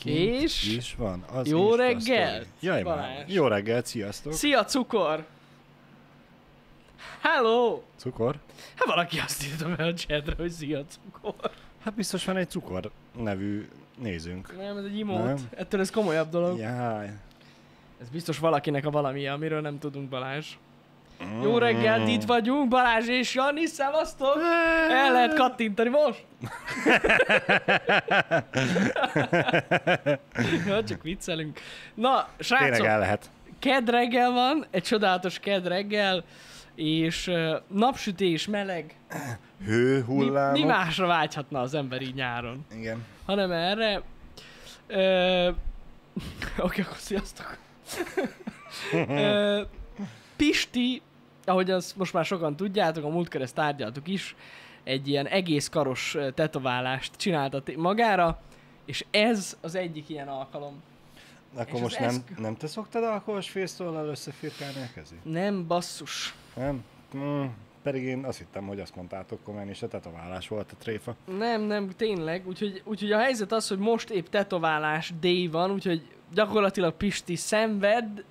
Kint És? is van. Az Jó story. Jaj, már. Jó reggelt, sziasztok. Szia, cukor! Hello! Cukor? Hát valaki azt írta be a chatre, hogy szia, cukor. Hát biztos van egy cukor nevű nézőnk. Nem, ez egy emote. Nem. Ettől ez komolyabb dolog. Jaj. Ez biztos valakinek a valami, amiről nem tudunk, Balázs. Mm. Jó reggelt, itt vagyunk, Balázs és Jani, szevasztok! El lehet kattintani most? ja, csak viccelünk. Na, Tényleg srácok, el lehet. ked reggel van, egy csodálatos ked reggel, és uh, napsütés, meleg. Mi, Hőhullámok. mi másra vágyhatna az ember így nyáron, Igen. hanem erre. Ö, Oké, akkor sziasztok. Ö, Pisti, ahogy azt most már sokan tudjátok, a múltkor ezt tárgyaltuk is, egy ilyen egész karos tetoválást csináltat magára, és ez az egyik ilyen alkalom. Akkor És most az nem, eszkö- nem te szoktad alkoholos fésztollal összefirkálni a kezét? Nem basszus. Nem? Mm, pedig én azt hittem, hogy azt mondtátok komolyan, és a tetoválás volt a tréfa. Nem, nem, tényleg. Úgyhogy, úgyhogy a helyzet az, hogy most épp tetoválás day van, úgyhogy gyakorlatilag Pisti szenved.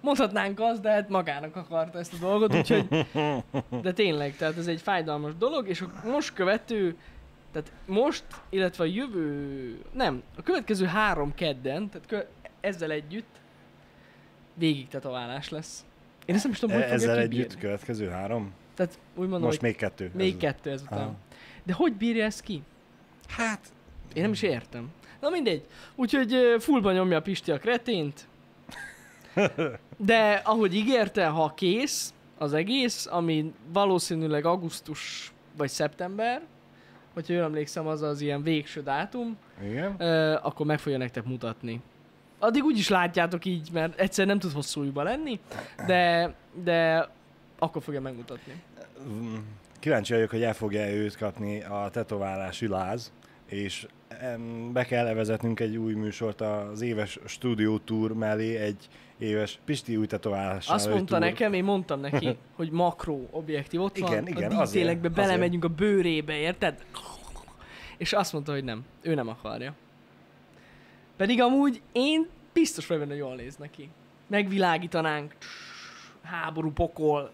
Mondhatnánk azt, de hát magának akarta ezt a dolgot, úgyhogy... De tényleg, tehát ez egy fájdalmas dolog, és a most követő, tehát most, illetve a jövő, nem, a következő három kedden, tehát kö, ezzel együtt végig tetoválás lesz. Én ezt nem is tudom, hogy Ezzel kibírni. együtt következő három? Tehát úgy mondom, Most még kettő. még Ez- kettő ezután. Aha. De hogy bírja ezt ki? Hát, Én nem is értem. Na mindegy. Úgyhogy ö, fullba nyomja a Pisti a kretént. De ahogy ígérte, ha kész az egész, ami valószínűleg augusztus vagy szeptember, hogyha jól emlékszem, az az ilyen végső dátum, igen. ö, akkor meg fogja nektek mutatni. Addig úgy is látjátok így, mert egyszer nem tud hosszú ujjba lenni, de, de akkor fogja megmutatni. Kíváncsi vagyok, hogy el fogja őt kapni a tetoválási láz, és be kell vezetnünk egy új műsort az éves stúdió tour mellé, egy éves Pisti új tetoválás. Azt mondta nekem, én mondtam neki, hogy makró objektív ott Igen, van, igen, a azért, dítélegbe azért. belemegyünk a bőrébe, érted? És azt mondta, hogy nem, ő nem akarja. Pedig amúgy én biztos vagyok benne, hogy jól néz neki. Megvilágítanánk, háború, pokol,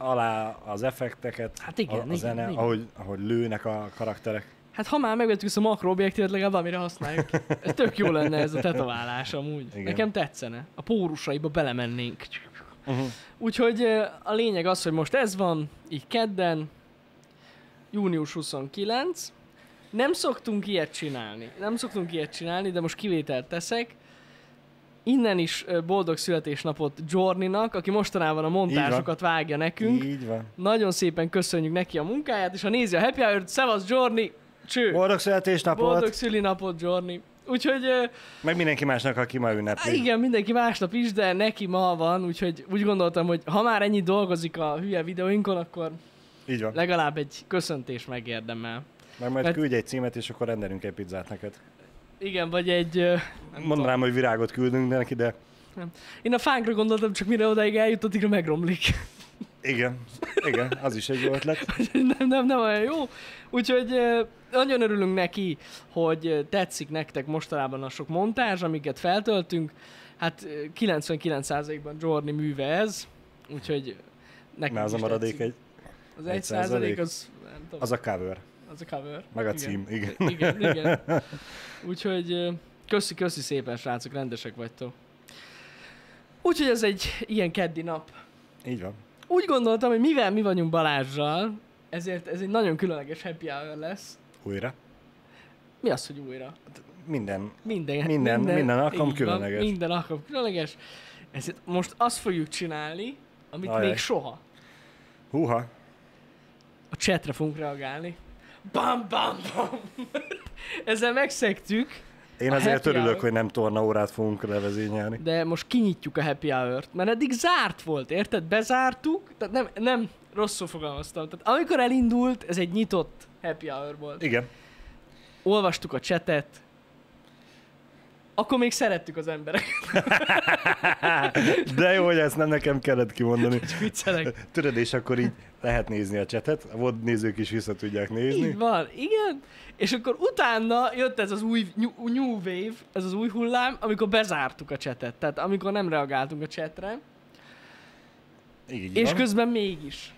Alá az effekteket, Hát igen, a, a igen, zene, igen. Ahogy, ahogy lőnek a karakterek. Hát ha már megvettük a makro objektívet, legalább valamire használjuk. Ez tök jó lenne ez a tetoválás amúgy. Igen. Nekem tetszene. A pórusaiba belemennénk. Uh-huh. Úgyhogy a lényeg az, hogy most ez van, így kedden, június 29. Nem szoktunk ilyet csinálni. Nem szoktunk ilyet csinálni, de most kivételt teszek. Innen is boldog születésnapot Jorninak, aki mostanában a montásokat vágja nekünk. Így van. Nagyon szépen köszönjük neki a munkáját, és ha nézi a Happy Hour-t, szevasz Jorni! Cső! Boldog születésnapot! Boldog szülinapot, Jorni! Úgyhogy Meg mindenki másnak, aki ma ünnepli. igen, mindenki másnap is, de neki ma van, úgyhogy úgy gondoltam, hogy ha már ennyi dolgozik a hülye videóinkon, akkor Így van. legalább egy köszöntés megérdemel. Meg majd Mert- küldj egy címet, és akkor rendelünk egy pizzát neked. Igen, vagy egy... nem Mondanám, hogy virágot küldünk neki, de tudom. Én a fánkra gondoltam, csak mire odaig eljutott, addigra megromlik. Igen, igen, az is egy jó ötlet. nem, nem, nem olyan jó. Úgyhogy nagyon örülünk neki, hogy tetszik nektek mostanában a sok montázs, amiket feltöltünk. Hát ö, 99%-ban Jorni műve ez, úgyhogy nekünk Mert az a maradék tetszik. egy, Az egy 1 százalék az, nem tudom, az a cover, az a cover. meg a Igen. cím, igen. Igen, igen. Úgyhogy köszi, köszi szépen, srácok, rendesek vagytok. Úgyhogy ez egy ilyen keddi nap. Így van. Úgy gondoltam, hogy mivel mi vagyunk Balázsral, ezért ez egy nagyon különleges happy hour lesz. Újra. Mi az, hogy újra? Minden. Minden, Minden- minden alkalom így van, különleges. minden alkalom különleges. Ezért most azt fogjuk csinálni, amit Ajaj. még soha. Húha. A chatre fogunk reagálni. Bam, bam, bam. Ezzel megszektük, Én A azért örülök, hour. hogy nem torna órát fogunk levezényelni. de most kinyitjuk a happy hour-t, mert eddig zárt volt, érted? Bezártuk, tehát nem, nem rosszul fogalmaztam. Tehát amikor elindult, ez egy nyitott happy hour volt. Igen. Olvastuk a chatet, akkor még szerettük az emberek. De jó, hogy ezt nem nekem kellett kimondani. Viccelek. Tudod, és akkor így lehet nézni a csetet, a VOD nézők is vissza tudják nézni. Így van, igen. És akkor utána jött ez az új new, new wave, ez az új hullám, amikor bezártuk a csetet. Tehát amikor nem reagáltunk a csetre, Így és van. közben mégis.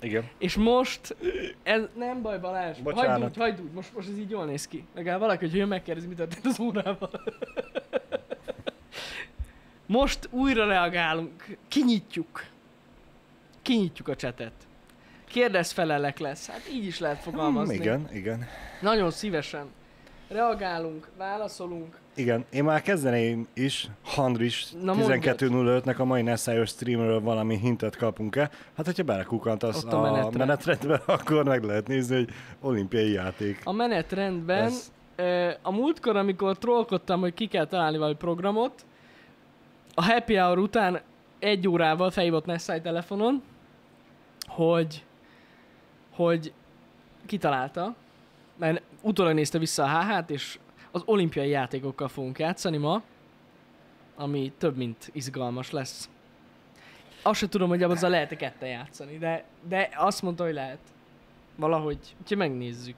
Igen. És most, ez nem baj Balázs, Bocsánat. hagyd úgy, hagyd úgy, most, most ez így jól néz ki. Legalább valaki, hogy jön megkérdezi, mit történt az órával. most újra reagálunk, kinyitjuk. Kinyitjuk a csetet. Kérdez felelek lesz, hát így is lehet fogalmazni. Hmm, igen, igen. Nagyon szívesen. Reagálunk, válaszolunk. Igen, én már kezdeném is, Handris Na, mondd. 12.05-nek a mai Nessájos streamről valami hintet kapunk-e. Hát, hogyha belekukkantasz Ott a a, menetre. menetrendbe, akkor meg lehet nézni, hogy olimpiai játék. A menetrendben, ö, a múltkor, amikor trollkodtam, hogy ki kell találni valami programot, a happy hour után egy órával felhívott Nessai telefonon, hogy, hogy kitalálta, mert utólag nézte vissza a HH-t, és az olimpiai játékokkal fogunk játszani ma, ami több mint izgalmas lesz. Azt sem tudom, hogy azzal lehet-e ketten játszani, de, de azt mondta, hogy lehet. Valahogy, úgyhogy megnézzük.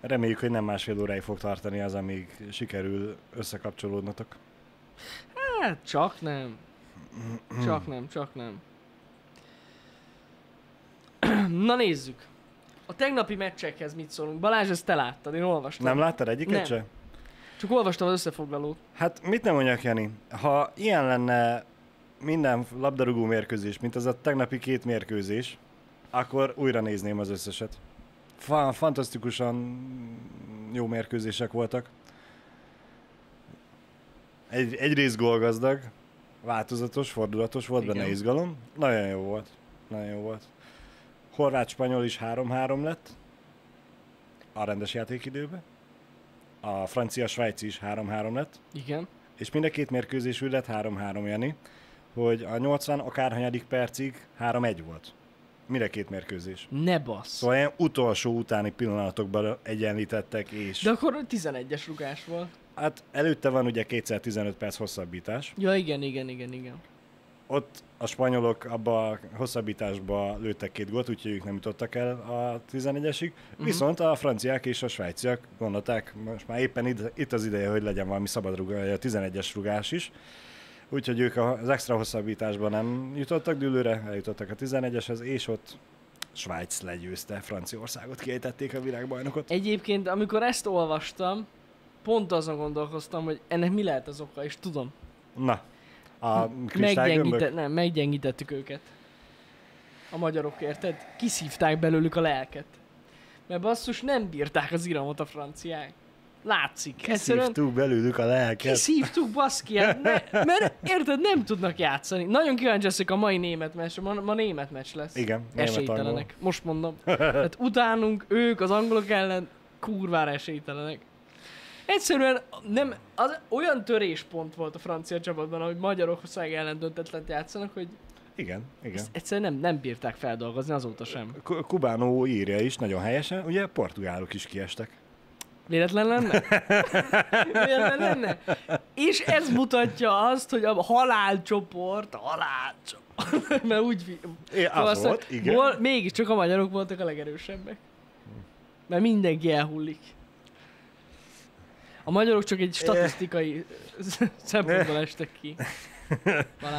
Reméljük, hogy nem másfél óráig fog tartani az, amíg sikerül összekapcsolódnotok. Hát csak nem. Csak nem, csak nem. Na nézzük. A tegnapi meccsekhez mit szólunk? Balázs, ezt te láttad, én olvastam. Nem láttad egyiket Nem. se? Csak olvastam az összefoglalót. Hát mit nem mondjak, Jani? Ha ilyen lenne minden labdarúgó mérkőzés, mint az a tegnapi két mérkőzés, akkor újra nézném az összeset. Fa- fantasztikusan jó mérkőzések voltak. Egy, egyrészt gólgazdag, változatos, fordulatos, volt Igen. benne izgalom. Nagyon jó volt. Nagyon jó volt. Horvát-spanyol is 3-3 lett a rendes játékidőben. A francia-svájci is 3-3 lett. Igen. És mind a két mérkőzés úgy lett 3-3, Jani, hogy a 80 akárhanyadik percig 3-1 volt. A két mérkőzés. Ne bassz. Szóval ilyen utolsó utáni pillanatokban egyenlítettek, és De akkor 11-es rugás volt. hát előtte van ugye kétszer 15 perc hosszabbítás. Ja, igen, igen, igen, igen. Ott a spanyolok abba a hosszabbításba lőttek két gólt, úgyhogy ők nem jutottak el a 11-esig. Uh-huh. Viszont a franciák és a svájciak gondolták, most már éppen id- itt az ideje, hogy legyen valami szabad rugás, a 11-es rugás is. Úgyhogy ők az extra hosszabbításban nem jutottak dűlőre, eljutottak a 11-eshez, és ott Svájc legyőzte Franciaországot, kiejtették a világbajnokot. Egyébként, amikor ezt olvastam, pont azon gondolkoztam, hogy ennek mi lehet az oka, és tudom. Na, a kristálygömbök. Meggyengíte- nem, meggyengítettük őket. A magyarok, érted? Kiszívták belőlük a lelket. Mert basszus, nem bírták az iramot a franciák. Látszik. Egyszerűen Kiszívtuk belőlük a lelket. kiszívtuk, baszki, hát ne, mert érted, nem tudnak játszani. Nagyon kíváncsi leszek a mai német meccs, ma, ma német meccs lesz. Igen, Esélytelenek, most mondom. Tehát utánunk, ők az angolok ellen kurvára esélytelenek. Egyszerűen nem, az olyan töréspont volt a francia csapatban, hogy Magyarország ellen döntetlen játszanak, hogy Igen, igen. ezt egyszerűen nem, nem bírták feldolgozni azóta sem. Ku- Kubánó írja is nagyon helyesen, ugye portugálok is kiestek. Véletlen lenne? Véletlen lenne? És ez mutatja azt, hogy a halálcsoport, a halálcsoport, mert úgy... É, az Szóval volt, igen. Vol, mégiscsak a magyarok voltak a legerősebbek. Mert mindenki elhullik. A magyarok csak egy statisztikai szempontból estek ki.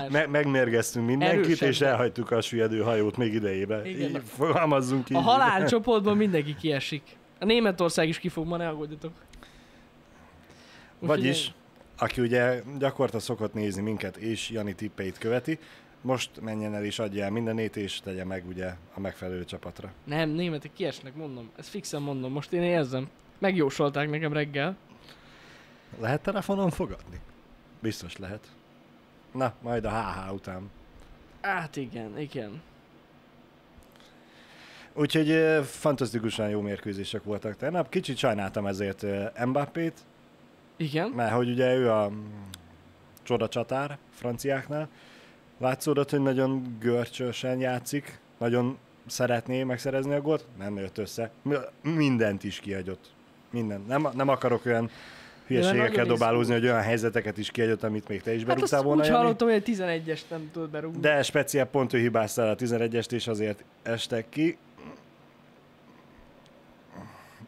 Me- megmérgeztünk mindenkit, és Erősebbek. elhagytuk a süllyedő hajót még idejében. Igen. Így fogalmazzunk így. A halálcsoportban mindenki kiesik. A Németország is ki fog, ma ne aggódjatok. Vagyis, aki ugye gyakorta szokott nézni minket, és Jani tippeit követi, most menjen el és adja el mindenét, és tegye meg ugye a megfelelő csapatra. Nem, németek kiesnek, mondom. Ezt fixen mondom, most én érzem. Megjósolták nekem reggel. Lehet telefonon fogadni? Biztos lehet. Na, majd a HH után. Hát igen, igen. Úgyhogy fantasztikusan jó mérkőzések voltak tegnap. Kicsit sajnáltam ezért Mbappét, Igen. mert hogy ugye ő a mm, csoda csatár franciáknál. Látszódott, hogy nagyon görcsösen játszik, nagyon szeretné megszerezni a gólt, nem jött össze. Mi- Mindent is kihagyott. Minden. Nem, nem akarok olyan hülyeségekkel dobálózni, hogy olyan helyzeteket is kiadott, amit még te is Hát berúgtál volna. úgy Jani. hallottam, hogy egy 11-est nem tudod berúgni. De speciál pont ő hibáztál a 11-est, és azért estek ki.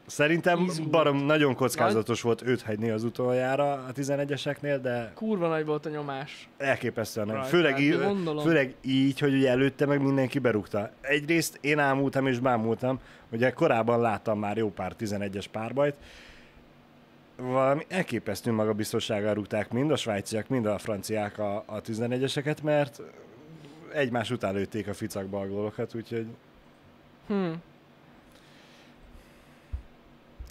Szerintem Izgult. barom nagyon kockázatos volt őt hagyni az utoljára a 11-eseknél, de Kurva nagy volt a nyomás. elképesztően. Rajta, Főleg, hát í- gondolom. főleg így, hogy ugye előtte meg mindenki berúgta. Egyrészt én ámultam és bámultam, ugye korábban láttam már jó pár 11-es párbajt, valami elképesztő magabiztossággal rúgták mind a svájciak, mind a franciák a, a 11-eseket, mert egymás után lőtték a ficakba a gólokat, úgyhogy Hm.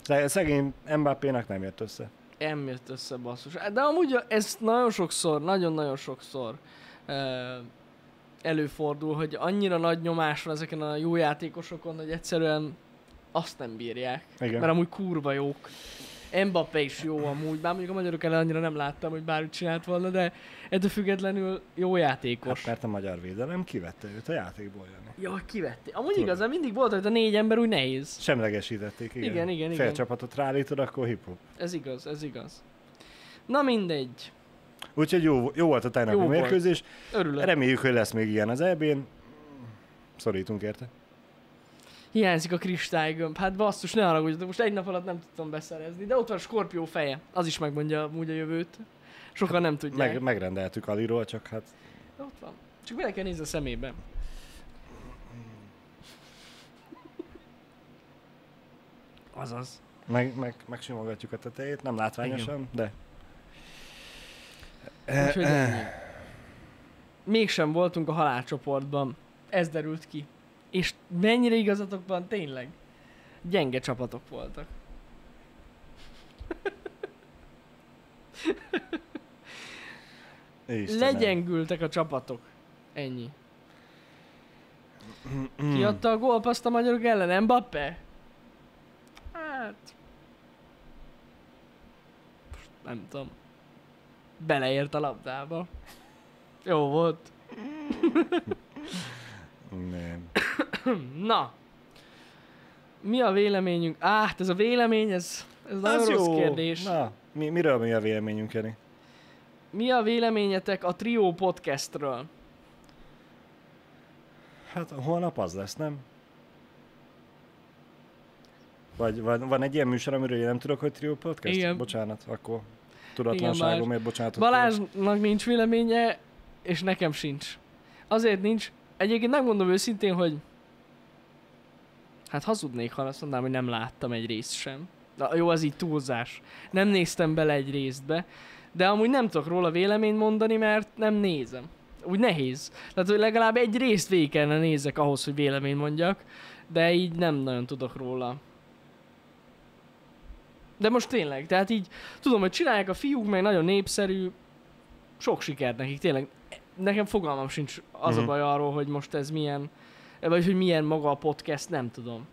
sze- szegény Mbappénak nem jött össze. Nem jött össze basszus. De amúgy ez nagyon sokszor, nagyon-nagyon sokszor előfordul, hogy annyira nagy nyomás van ezeken a jó játékosokon, hogy egyszerűen azt nem bírják. Igen. Mert amúgy kurva jók. Mbappé is jó amúgy, bár mondjuk a magyarok ellen annyira nem láttam, hogy bármit csinált volna, de ettől függetlenül jó játékos. Hát mert a magyar védelem kivette őt a játékból jönni. Ja, kivette. Amúgy Tudom. igazán mindig volt, hogy a négy ember úgy nehéz. Semlegesítették, igen. Igen, igen, Fél igen. csapatot rálítod, akkor hip-hop. Ez igaz, ez igaz. Na mindegy. Úgyhogy jó, jó volt a tegnapi Jó volt. mérkőzés. Örülök. Reméljük, hogy lesz még ilyen az EB-n. Szorítunk érte. Hiányzik a kristálygömb. Hát basszus, ne haragudj, de most egy nap alatt nem tudtam beszerezni. De ott van a skorpió feje. Az is megmondja amúgy a jövőt. Sokan nem tudják. Meg, megrendeltük Aliról, csak hát De Ott van. Csak bele kell nézni a szemébe. Azaz. meg, meg, megsimogatjuk a tetejét, nem látványosan, de... Úgyhogy. Mégsem voltunk a halálcsoportban. Ez derült ki. És mennyire igazatok van, tényleg. Gyenge csapatok voltak. Istenem. Legyengültek a csapatok. Ennyi. Ki adta a gólpaszt a magyarok ellen? Mbappé? Hát... Nem tudom. Beleért a labdába. Jó volt. Nem. Na. Mi a véleményünk? Á, hát ez a vélemény, ez, ez nagyon Az rossz jó. kérdés. Na, mi, miről mi a véleményünk, Jani? Mi a véleményetek a Trio podcastről? Hát holnap az lesz, nem? Vagy van, van egy ilyen műsor, amiről én nem tudok, hogy Trio Podcast? Igen. Bocsánat, akkor tudatlanságomért bocsánatot. Balázsnak nincs véleménye, és nekem sincs. Azért nincs. Egyébként megmondom őszintén, hogy hát hazudnék, ha azt mondanám, hogy nem láttam egy részt sem. Na, jó, az így túlzás. Nem néztem bele egy résztbe, de amúgy nem tudok róla véleményt mondani, mert nem nézem. Úgy nehéz. Tehát, hogy legalább egy részt végig kellene nézzek ahhoz, hogy véleményt mondjak, de így nem nagyon tudok róla. De most tényleg, tehát így tudom, hogy csinálják a fiúk, meg nagyon népszerű, sok sikert nekik, tényleg. Nekem fogalmam sincs az a Mhm. baj arról, hogy most ez milyen, vagy hogy milyen maga a podcast, nem tudom.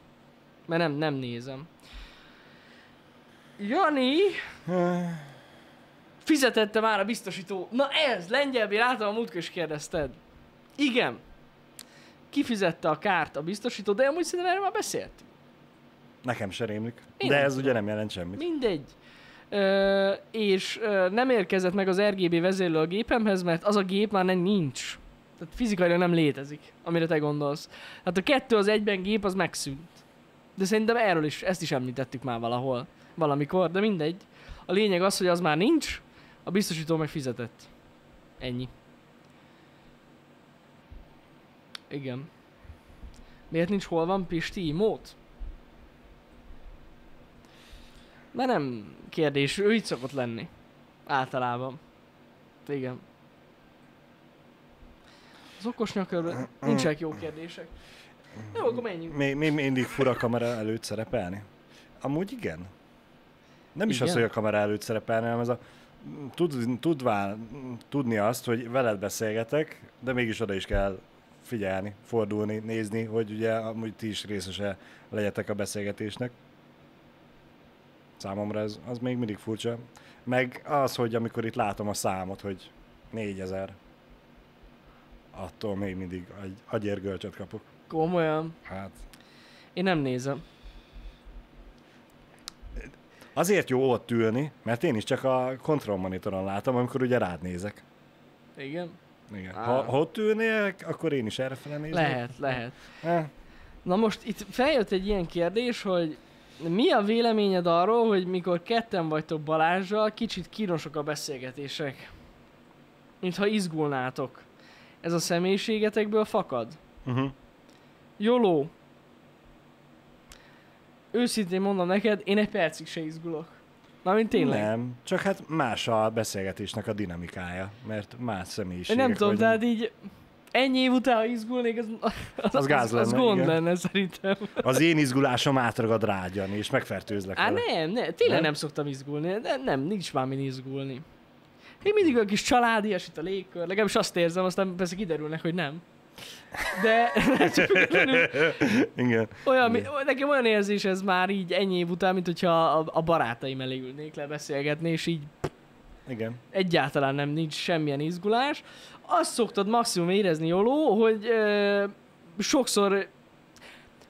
Mert nem, nem nézem. Jani, fizetette már a biztosító. Na ez, lengyelbé, látom, a múltkor is kérdezted. Igen. Kifizette a kárt a biztosító, de amúgy szerintem erről már beszéltünk. Nekem se rémlik. Én De ez tudom. ugye nem jelent semmit. Mindegy. És nem érkezett meg az RGB vezérlő a gépemhez, mert az a gép már nem nincs. Tehát fizikailag nem létezik, amire te gondolsz. Hát a kettő az egyben gép az megszűnt. De szerintem erről is, ezt is említettük már valahol, valamikor, de mindegy. A lényeg az, hogy az már nincs, a biztosító meg fizetett. Ennyi. Igen. Miért nincs hol van Pisti mód? Mert nem kérdés, ő így szokott lenni. Általában. Igen. Az okos nyakörben nincsenek jó kérdések. Jó, akkor menjünk. Mi, mi mindig fura kamera előtt szerepelni? Amúgy igen. Nem is Igen? az, hogy a kamera előtt szerepelni, hanem ez a tud, tudván, tudni azt, hogy veled beszélgetek, de mégis oda is kell figyelni, fordulni, nézni, hogy ugye amúgy ti is részese legyetek a beszélgetésnek. Számomra ez az még mindig furcsa. Meg az, hogy amikor itt látom a számot, hogy 4000, attól még mindig agy, agyérgölcsöt kapok. Komolyan. Hát Én nem nézem. Azért jó ott ülni, mert én is csak a kontrollmonitoron látom, amikor ugye rád nézek. Igen? Igen. Á. Ha, ha ott ülnél, akkor én is erre néznék. Lehet, lehet. Eh, Na most itt feljött egy ilyen kérdés, hogy mi a véleményed arról, hogy mikor ketten vagytok Balázsral, kicsit kínosok a beszélgetések? Mintha izgulnátok. Ez a személyiségetekből fakad? uh-huh. Joló. Őszintén mondom neked, én egy percig se izgulok. Na, mint tényleg. Nem, csak hát más a beszélgetésnek a dinamikája, mert más személyiségek nem tudom, vagyunk. tehát így ennyi év után, ha izgulnék, az, az, Az gáz az, az lenne, gond igen. lenne szerintem. Az én izgulásom átragad rágyan, és megfertőzlek Á, vele. nem, nem, tényleg Nem? nem? szoktam izgulni, de nem, nincs már min izgulni. Én mindig a kis családias itt a légkör, legalábbis azt érzem, aztán persze kiderülnek, hogy nem. De Igen. olyan, mi- nekem olyan érzés ez már így ennyi év után, mint hogyha a, a barátaim elé ülnék le beszélgetni, és így Igen. egyáltalán nem nincs semmilyen izgulás. Azt szoktad maximum érezni, Joló, hogy ö, sokszor,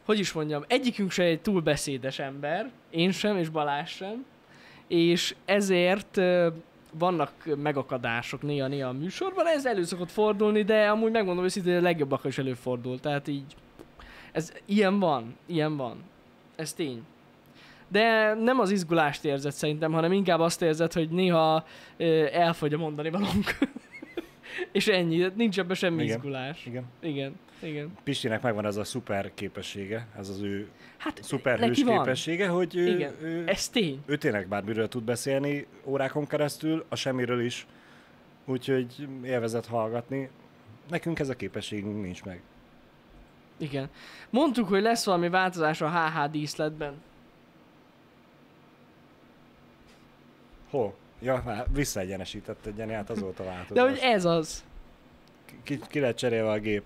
hogy is mondjam, egyikünk se egy túl beszédes ember, én sem, és Balázs sem, és ezért ö, vannak megakadások néha-néha a műsorban, ez elő szokott fordulni, de amúgy megmondom őszintén, a legjobbak is előfordul, tehát így, ez ilyen van, ilyen van, ez tény. De nem az izgulást érzed szerintem, hanem inkább azt érzed, hogy néha ö, elfogy a mondani valónk. És ennyi, nincs ebben semmi Igen. izgulás. Igen. Igen, igen. Pistinek megvan ez a szuper képessége, ez az ő Hát szuperhős képessége, hogy ő, Igen. ő, Ez tény. ő tényleg bármiről tud beszélni órákon keresztül, a semmiről is. Úgyhogy élvezett hallgatni. Nekünk ez a képességünk nincs meg. Igen. Mondtuk, hogy lesz valami változás a HH díszletben. Hol? Ja, hát visszaegyenesített egy Jani, hát azóta változott. De hogy ez az. ki, ki lett cserélve a gép.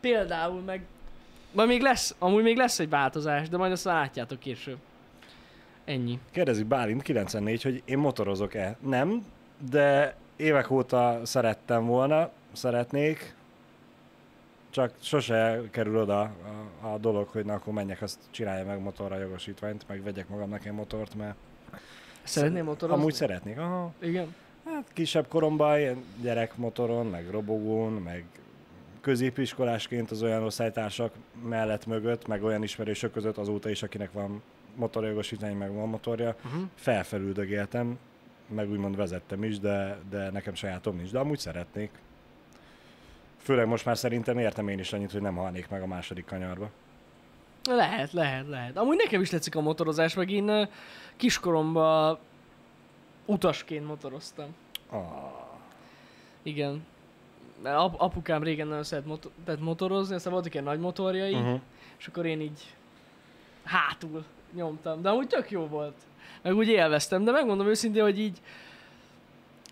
Például meg... Majd még lesz, amúgy még lesz egy változás, de majd azt látjátok később. Ennyi. Kérdezik Bálint 94, hogy én motorozok-e. Nem, de évek óta szerettem volna, szeretnék, csak sose kerül oda a, a dolog, hogy na akkor menjek, azt csinálja meg motorra jogosítványt, meg vegyek magamnak egy motort, mert Szeretném motorozni? amúgy szeretnék. Aha. Igen. Hát kisebb koromban ilyen gyerekmotoron, meg robogón, meg középiskolásként az olyan osztálytársak mellett mögött, meg olyan ismerősök között azóta is, akinek van motorjogosítvány, meg van motorja, Uh-huh. felfelüldögéltem, meg úgymond vezettem is, de, de nekem sajátom nincs, de amúgy szeretnék. Főleg most már szerintem értem én is annyit, hogy nem halnék meg a második kanyarba. Lehet, lehet, lehet. Amúgy nekem is tetszik a motorozás, meg én kiskoromban utasként motoroztam. Ah, Igen. Mert ap- apukám régen nagyon szeret motor- tehát motorozni, aztán voltak ilyen nagy motorjai, uh-huh. és akkor én így hátul nyomtam. De amúgy tök jó volt. Meg úgy élveztem, de megmondom őszintén, hogy így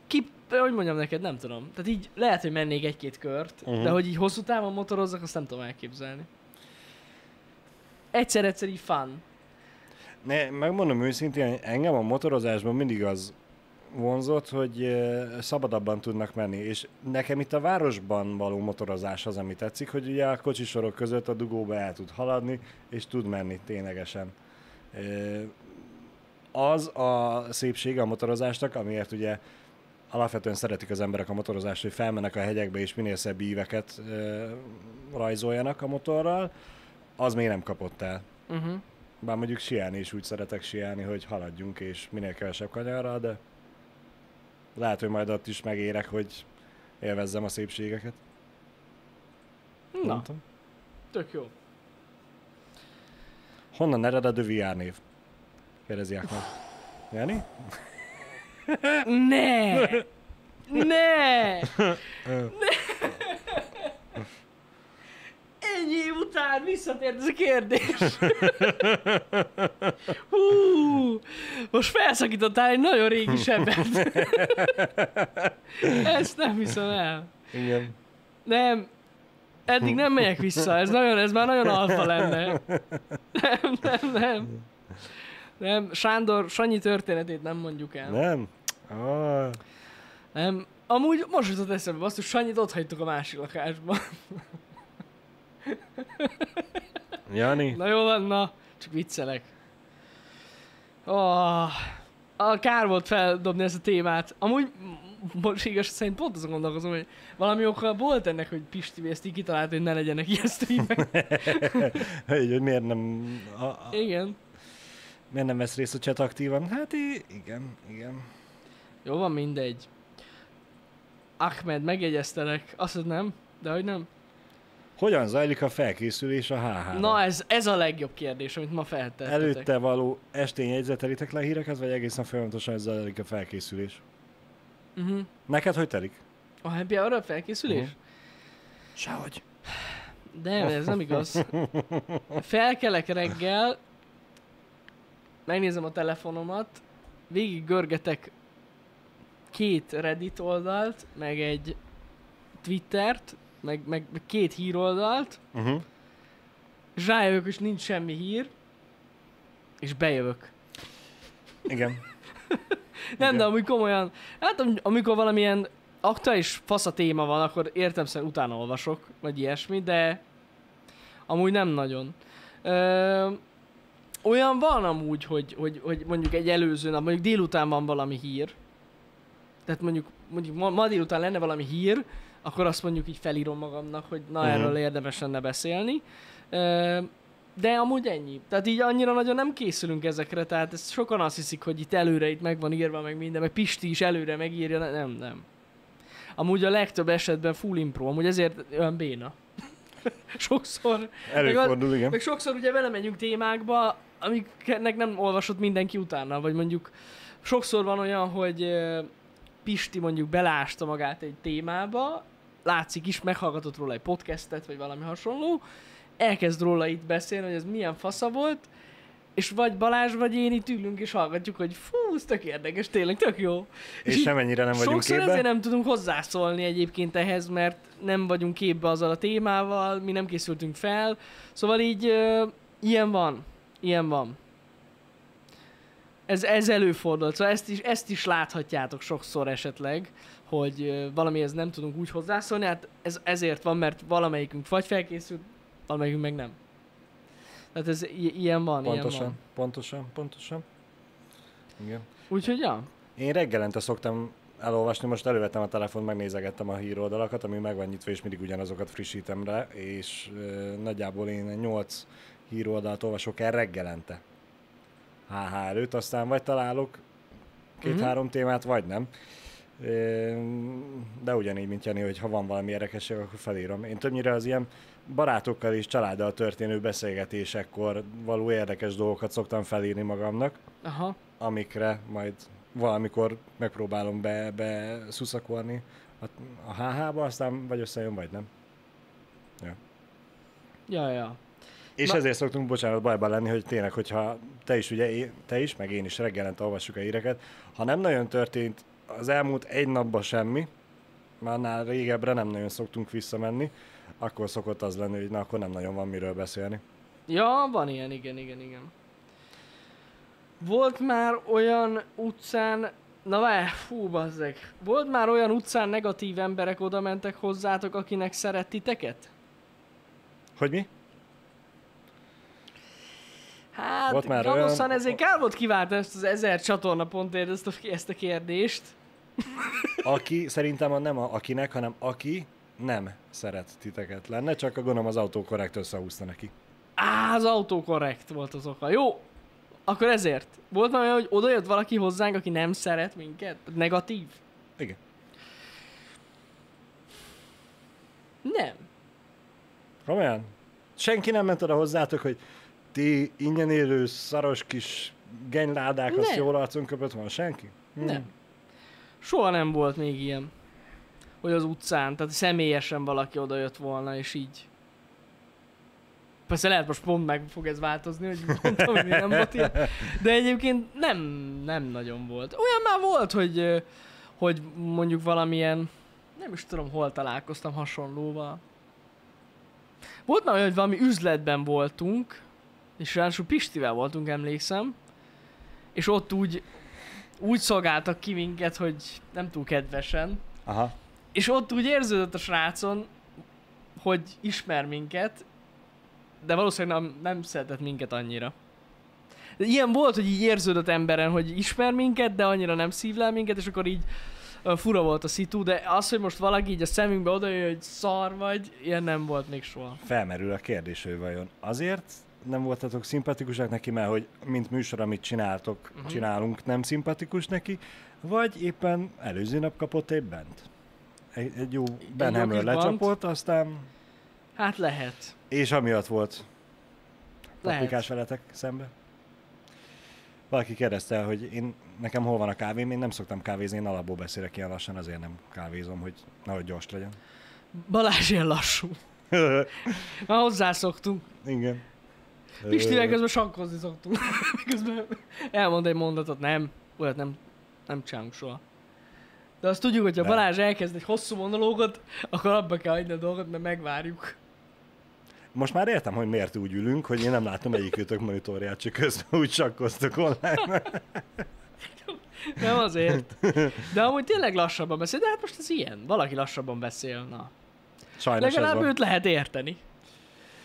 ki, hogy mondjam neked, nem tudom. Tehát így lehet, hogy mennék egy-két kört, uh-huh. Mhm. de hogy így hosszú távon motorozzak, azt nem tudom elképzelni. Egyszer-egyszer így fun. Ne, megmondom őszintén, engem a motorozásban mindig az vonzott, hogy szabadabban tudnak menni, és nekem itt a városban való motorozás az, ami tetszik, hogy ugye a kocsisorok között a dugóba el tud haladni, és tud menni ténylegesen. Az a szépsége a motorozásnak, amiért ugye alapvetően szeretik az emberek a motorozást, hogy felmennek a hegyekbe, és minél szebb íveket rajzoljanak a motorral, az még nem kapott el. Uh-huh. Bár mondjuk sielni is úgy szeretek sielni, hogy haladjunk és minél kevesebb kanyarral, de lehet, hogy majd ott is megérek, hogy élvezzem a szépségeket. Na, tudom. tök jó. Honnan ered a VR név? Kérdezi Ahmed. Jani? Ne! Ne! Ennyi év után visszatért ez a kérdés. Hú, most felszakítottál egy nagyon régi sebet. Ezt nem hiszem el. Igen. Nem, eddig nem megyek vissza, ez, nagyon, ez már nagyon alfa lenne. Nem, nem, nem. Nem, Sándor, Sanyi történetét nem mondjuk el. Nem? Ah, Nem. Amúgy most jutott eszembe, azt, hogy Sanyit ott hagytuk a másik lakásban. Jani? Na jó van, na. Csak viccelek. Oh, a kár volt feldobni ezt a témát. Amúgy most igaz szerint pont azon gondolkozom, hogy valami oka volt ennek, hogy Pisti ezt így kitalálta, hogy ne legyenek ilyen streamek. hogy, hogy miért nem, a, a, Igen. miért nem vesz részt a chat aktívan? Hát igen, igen. Jó van, mindegy. Ahmed, megjegyeztelek. Azt mondod, nem? De hogy nem? Hogyan zajlik a felkészülés a HH-ra? Na, ez, ez a legjobb kérdés, amit ma feltettetek. Előtte való estén jegyzetelitek le a híreket, vagy egészen folyamatosan ez zajlik a felkészülés? Uh-huh. Neked hogy telik? A happy hour a felkészülés? Mhm. Sehogy. De ez nem igaz. Felkelek reggel, megnézem a telefonomat, végig görgetek két Reddit oldalt, meg egy Twittert, meg, meg, két híroldalt, Uh-huh. és rájövök, hogy nincs semmi hír, és bejövök. Igen. Nem, Igen. de amúgy komolyan, hát am- amikor valamilyen aktuális fasz a téma van, akkor értem szerint utána olvasok, vagy ilyesmi, de amúgy nem nagyon. Ö, olyan van amúgy, hogy, hogy, hogy mondjuk egy előző nap, mondjuk délután van valami hír, tehát mondjuk, mondjuk ma, ma délután lenne valami hír, akkor azt mondjuk így felírom magamnak, hogy na Mhm. erről érdemes lenne beszélni. De amúgy ennyi. Tehát így annyira nagyon nem készülünk ezekre, tehát ezt sokan azt hiszik, hogy itt előre itt meg van írva, meg minden, meg Pisti is előre megírja, ne- nem, nem. Amúgy a legtöbb esetben full impro, amúgy ezért olyan béna. Sokszor. Előfordul, igen. Meg sokszor ugye belemegyünk témákba, amiknek nem olvasott mindenki utána, vagy mondjuk sokszor van olyan, hogy Pisti mondjuk belásta magát egy témába, látszik is, meghallgatott róla egy podcastet, vagy valami hasonló, elkezd róla itt beszélni, hogy ez milyen fasza volt, és vagy Balázs, vagy én itt ülünk és hallgatjuk, hogy fú, ez tök érdekes, tényleg tök jó. És így semennyire nem vagyunk Sokszor képben. ezért nem tudunk hozzászólni egyébként ehhez, mert nem vagyunk képbe azzal a témával, mi nem készültünk fel. Szóval így ö, ilyen van. Ilyen van. Ez, ez előfordult, szóval ezt is, ezt is láthatjátok sokszor esetleg, hogy valamihez nem tudunk úgy hozzászólni, hát ez ezért van, mert valamelyikünk vagy felkészült, valamelyikünk meg nem. Tehát ez i- ilyen van, ilyen Pontosan, van. pontosan, pontosan. Igen. Úgyhogy ja. Én reggelente szoktam elolvasni, most elővettem a telefont, megnézegettem a híroldalakat, ami meg van nyitva, és mindig ugyanazokat frissítem rá, és ö, nagyjából én 8 híroldalt olvasok el reggelente. HH előtt, aztán vagy találok két-három témát, vagy nem. Ö, De ugyanígy, mint Jani, hogy ha van valami érdekesség, akkor felírom. Én többnyire az ilyen barátokkal és családdal történő beszélgetésekkor való érdekes dolgokat szoktam felírni magamnak Aha. amikre majd valamikor megpróbálom be, be szuszakolni a, a HH-ba, aztán vagy összejön, vagy nem. Ja, ja. És Na- ezért szoktunk, bocsánat, bajban lenni, hogy tényleg, hogyha te is, ugye, te is, meg én is reggelente olvassuk a híreket, ha nem nagyon történt az elmúlt egy napban semmi, már annál régebbre nem nagyon szoktunk visszamenni, akkor szokott az lenni, hogy na, akkor nem nagyon van miről beszélni. Ja, van ilyen, igen, igen, igen. Volt már olyan utcán, na várj, fú, bazzeg. Volt már olyan utcán negatív emberek oda mentek hozzátok, akinek szeret titeket? Hogy mi? Hát, Volt már olyan- ezért kár volt kiváltani ezt az ezer csatorna pontért ezt a, ezt a kérdést. Aki szerintem a nem a akinek, hanem aki nem szeret titeket lenne, csak a gondolom az autókorrekt összehúzta neki. Á, az autokorrekt volt az oka. Jó, akkor ezért. Volt már olyan, hogy odajött valaki hozzánk, aki nem szeret minket? Negatív? Igen. Nem. Komolyan? Senki nem ment oda hozzátok, hogy ti ingyen élő szaros kis genyládák, azt jól arcon köpött van? Senki? Hm. Nem. Soha nem volt még ilyen. Hogy az utcán, tehát személyesen valaki oda jött volna, és így. Persze lehet most pont meg fog ez változni, hogy mondtam, hogy nem volt ilyen. De egyébként nem, nem nagyon volt. Olyan már volt, hogy, hogy mondjuk valamilyen, nem is tudom, hol találkoztam hasonlóval. Volt már olyan, hogy valami üzletben voltunk, és ráadásul Pistivel voltunk, emlékszem, és ott úgy, úgy szolgáltak ki minket, hogy nem túl kedvesen, Aha. és ott úgy érződött a srácon, hogy ismer minket, de valószínűleg nem, nem szeretett minket annyira. De ilyen volt, hogy így érződött emberen, hogy ismer minket, de annyira nem szívlel minket, és akkor így fura volt a szitu, de az, hogy most valaki így a szemünkbe odajöjj, hogy szar vagy, ilyen nem volt még soha. Felmerül a kérdés, hogy vajon azért nem voltatok szimpatikusak neki, mert hogy mint műsor, amit csináltok, uh-huh. csinálunk, nem szimpatikus neki, vagy éppen előző nap kapott egy bent. Egy, egy jó Ben jó Hammer kis bant. lecsapott, aztán, Hát lehet. és amiatt volt paprikás veletek szembe. Valaki kérdezte, hogy én, nekem hol van a kávém, én nem szoktam kávézni, én alapból beszélek ilyen lassan, azért nem kávézom, hogy nehogy gyors legyen. Balázs ilyen lassú. Már hozzászoktunk. Igen. Pistivel közben sakkozni szoktunk. közben elmond egy mondatot, nem. Olyat nem, nem csinálunk soha. De azt tudjuk, hogy ha. Balázs elkezd egy hosszú monológot, akkor abba kell hagyni a dolgot, mert megvárjuk. Most már értem, hogy miért úgy ülünk, hogy én nem látom egyikőtök monitorját, csak közben úgy sakkoztok online. Nem azért. De amúgy tényleg lassabban beszél, de hát most ez ilyen. Valaki lassabban beszél, na. Sajnos Legalább őt lehet érteni.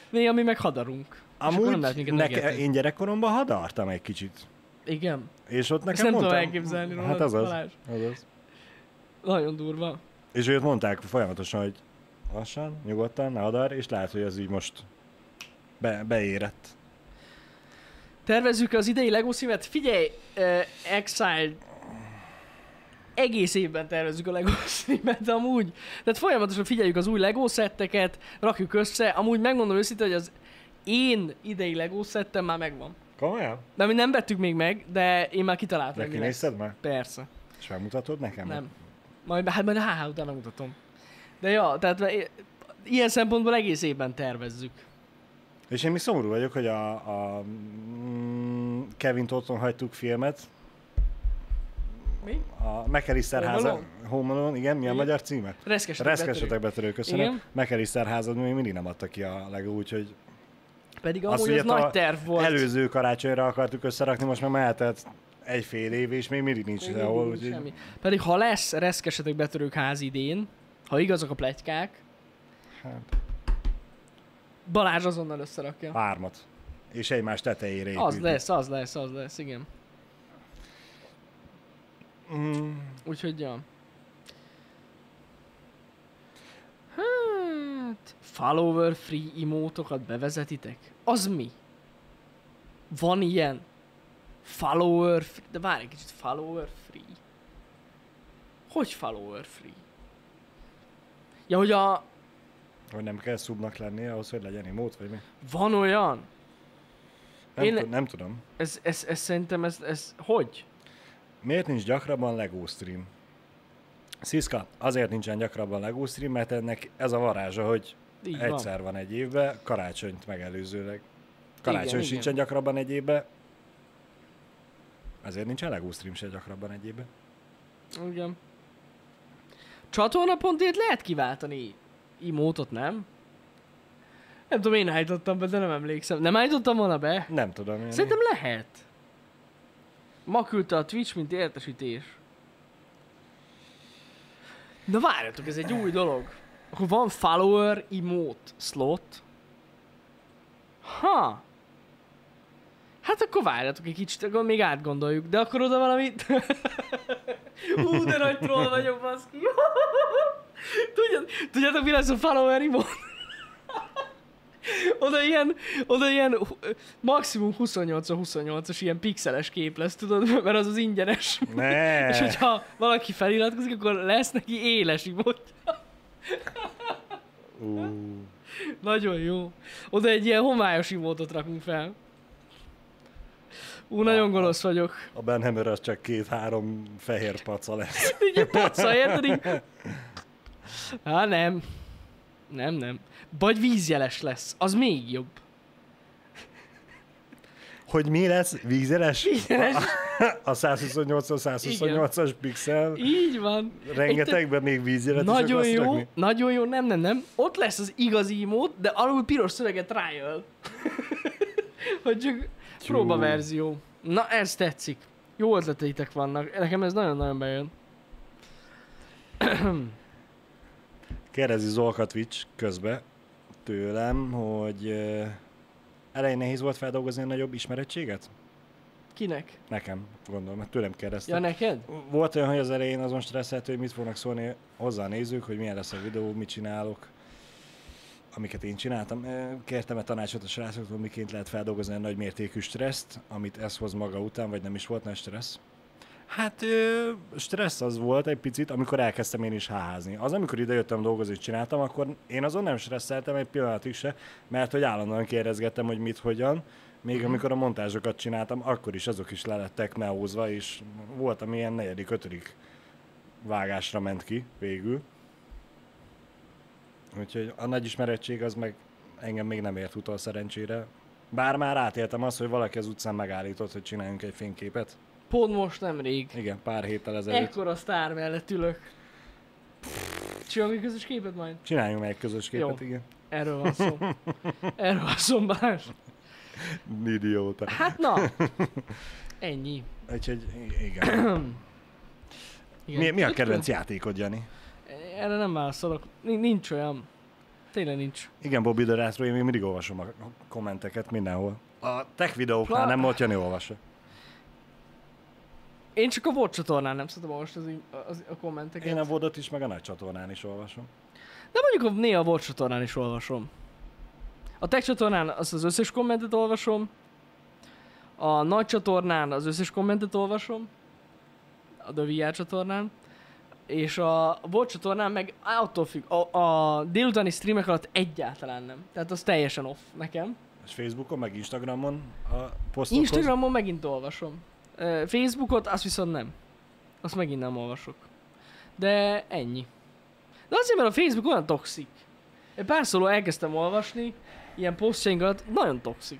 Néha mi meg hadarunk. Amúgy neke, én gyerekkoromban hadartam egy kicsit. Igen. És ott nekem Ezt nem tudom mondtam, elképzelni rólad, Hát az az, az az. Nagyon durva. És őt mondták folyamatosan, hogy lassan, nyugodtan, ne hadar, és lehet, hogy ez így most be, beérett. Tervezzük az idei Lego szívet. Figyelj, uh, Exile, egész évben tervezzük a Lego szívet amúgy. Tehát folyamatosan figyeljük az új Lego szetteket, rakjuk össze. Amúgy megmondom őszintén, hogy az én idei Lego szettem már megvan. Komolyan? De mi nem vettük még meg, de én már kitaláltam, De kinézted már? Persze. És megmutatod nekem? Nem. Majd, hát majd a HH után megmutatom. De ja, tehát i- ilyen szempontból egész évben tervezzük. És én mi szomorú vagyok, hogy a, a mm, Kevin otthon hagytuk filmet, Mi? a McAllister Home háza. Alone? Home Alone, igen, mi a Igen. magyar címe? Reszkesetek Reszkesetek betörő, köszönöm. McAllister házad még mindig nem adta ki a Lego, úgyhogy Pedig amúgy ugye az nagy terv volt. előző karácsonyra akartuk összerakni, most már mehetett egy fél év, és még mindig nincs Még sehol. semmi. Pedig ha lesz reszkesetek betörők ház idén, ha igazak a pletykák, Hát, Balázs azonnal összerakja. hármat. És egymás tetejére épült. Az lesz, az lesz, az lesz, igen. Mm, Úgyhogy, ja. Hát, follower free emótokat bevezetitek? Az mi? Van ilyen? Follower free? De várj egy kicsit, follower free? Hogy follower free? Ja, hogy a... hogy nem kell szubnak lennie ahhoz, hogy legyen emót, vagy mi? Van olyan? Nem, Én- Én... nem tudom. Ez, ez, ez szerintem, ez, ez hogy? Miért nincs gyakrabban LEGO stream? Sziszka, azért nincsen gyakrabban LEGO stream, mert ennek ez a varázsa, hogy Így egyszer van. egy évben, karácsonyt megelőzőleg. Karácsony Igen, sincsen igen. gyakrabban egy évben, ezért nincsen LEGO stream se gyakrabban egy évben. van. Igen. Csatornapontért lehet kiváltani imótot, nem? Nem tudom, én állítottam be, de nem emlékszem. Nem állítottam volna be? Nem tudom. Én Szerintem lehet. Ma küldte a Twitch, mint értesítés. De várjatok, ez egy új dolog. Akkor van follower emote slot. Ha. Hát akkor várjatok egy kicsit, akkor még átgondoljuk. De akkor oda valamit... Ú, de nagy troll vagyok, baszki. Tudjad, tudjátok, mi lesz a follower emote? Oda ilyen, oda ilyen maximum 28-28-as ilyen pixeles kép lesz, tudod, mert az az ingyenes. Ne. És hogyha valaki feliratkozik, akkor lesz neki éles imot. Nagyon jó. Oda egy ilyen homályos imótot rakunk fel. Ú, nagyon gonosz vagyok. a Ben Hammer az csak két-három fehér paca lesz. Így paca, érted? Így- Há, nem. Nem, nem. Vagy vízjeles lesz. Az még jobb. Hogy mi lesz? Vízeres? Vízjeles. A 128-128-as pixel Így van. rengetegben még vízjelet Nagyon jó, rakni? nagyon jó, nem, nem, nem. Ott lesz az igazi imót, de alul piros szöveget trial. hogy csak próbaverzió. Na, ez tetszik. Jó ötleteitek vannak. Nekem ez nagyon-nagyon bejön. Kérdezi Zolka Twitch közbe tőlem, hogy elején nehéz volt feldolgozni a nagyobb ismerettséget? Kinek? Nekem, gondolom, mert tőlem kérdezte. Ja, neked? Volt olyan, hogy az elején azon stresszelt, hogy mit fognak szólni hozzá a nézők, hogy milyen lesz a videó, mit csinálok, amiket én csináltam. Kértem a tanácsot a srácoktól, miként lehet feldolgozni a nagymértékű stresszt, amit ez hoz maga után, vagy nem is volt nagy stressz. Hát ö, stressz az volt egy picit, amikor elkezdtem én is háházni. Az, amikor idejöttem dolgozni, és csináltam, akkor én azon nem stresszeltem egy pillanatig se, mert hogy állandóan kérdezgettem, hogy mit, hogyan. Még Mhm. amikor a montázsokat csináltam, akkor is azok is le lettek meózva, és volt, ami ilyen negyedik, ötödik vágásra ment ki végül. Úgyhogy a nagy ismerettség az meg engem még nem ért utol szerencsére. Bár már átéltem azt, hogy valaki az utcán megállított, hogy csináljunk egy fényképet. Pont most nemrég. Igen, pár héttel ezelőtt. Ekkora sztár mellett ülök. Csinálunk egy közös képet majd? Csináljunk meg egy közös képet, Jó. igen. Erről van szó. Erről van szó, Balázs. Idióta. Hát na. Ennyi. Úgyhogy igen. Igen. Mi, mi a kedvenc játékod, Jani? Erre nem válaszolok. Nin- Nincs olyan. Tényleg nincs. Igen, Bobby Retro, én még mindig olvasom a kommenteket mindenhol. A tech videóknál Pla- nem volt Jani olvassa. Én csak a VOD csatornán nem szoktam most az, az, a kommenteket. Én a vodot is, meg a nagy csatornán is olvasom. De mondjuk a, néha a VOD csatornán is olvasom. A Tech csatornán az, az összes kommentet olvasom. A nagy csatornán az összes kommentet olvasom. A The VR csatornán. És a VOD csatornán meg attól függ. A, a délutáni streamek alatt egyáltalán nem. Tehát az teljesen off nekem. És Facebookon, meg Instagramon a posztokhoz. Instagramon megint olvasom. Facebookot azt viszont nem. Azt megint nem olvasok. De ennyi. De azért, mert a Facebook olyan toxik. Egy pár szóló elkezdtem olvasni, ilyen posztjainkat, nagyon toxik.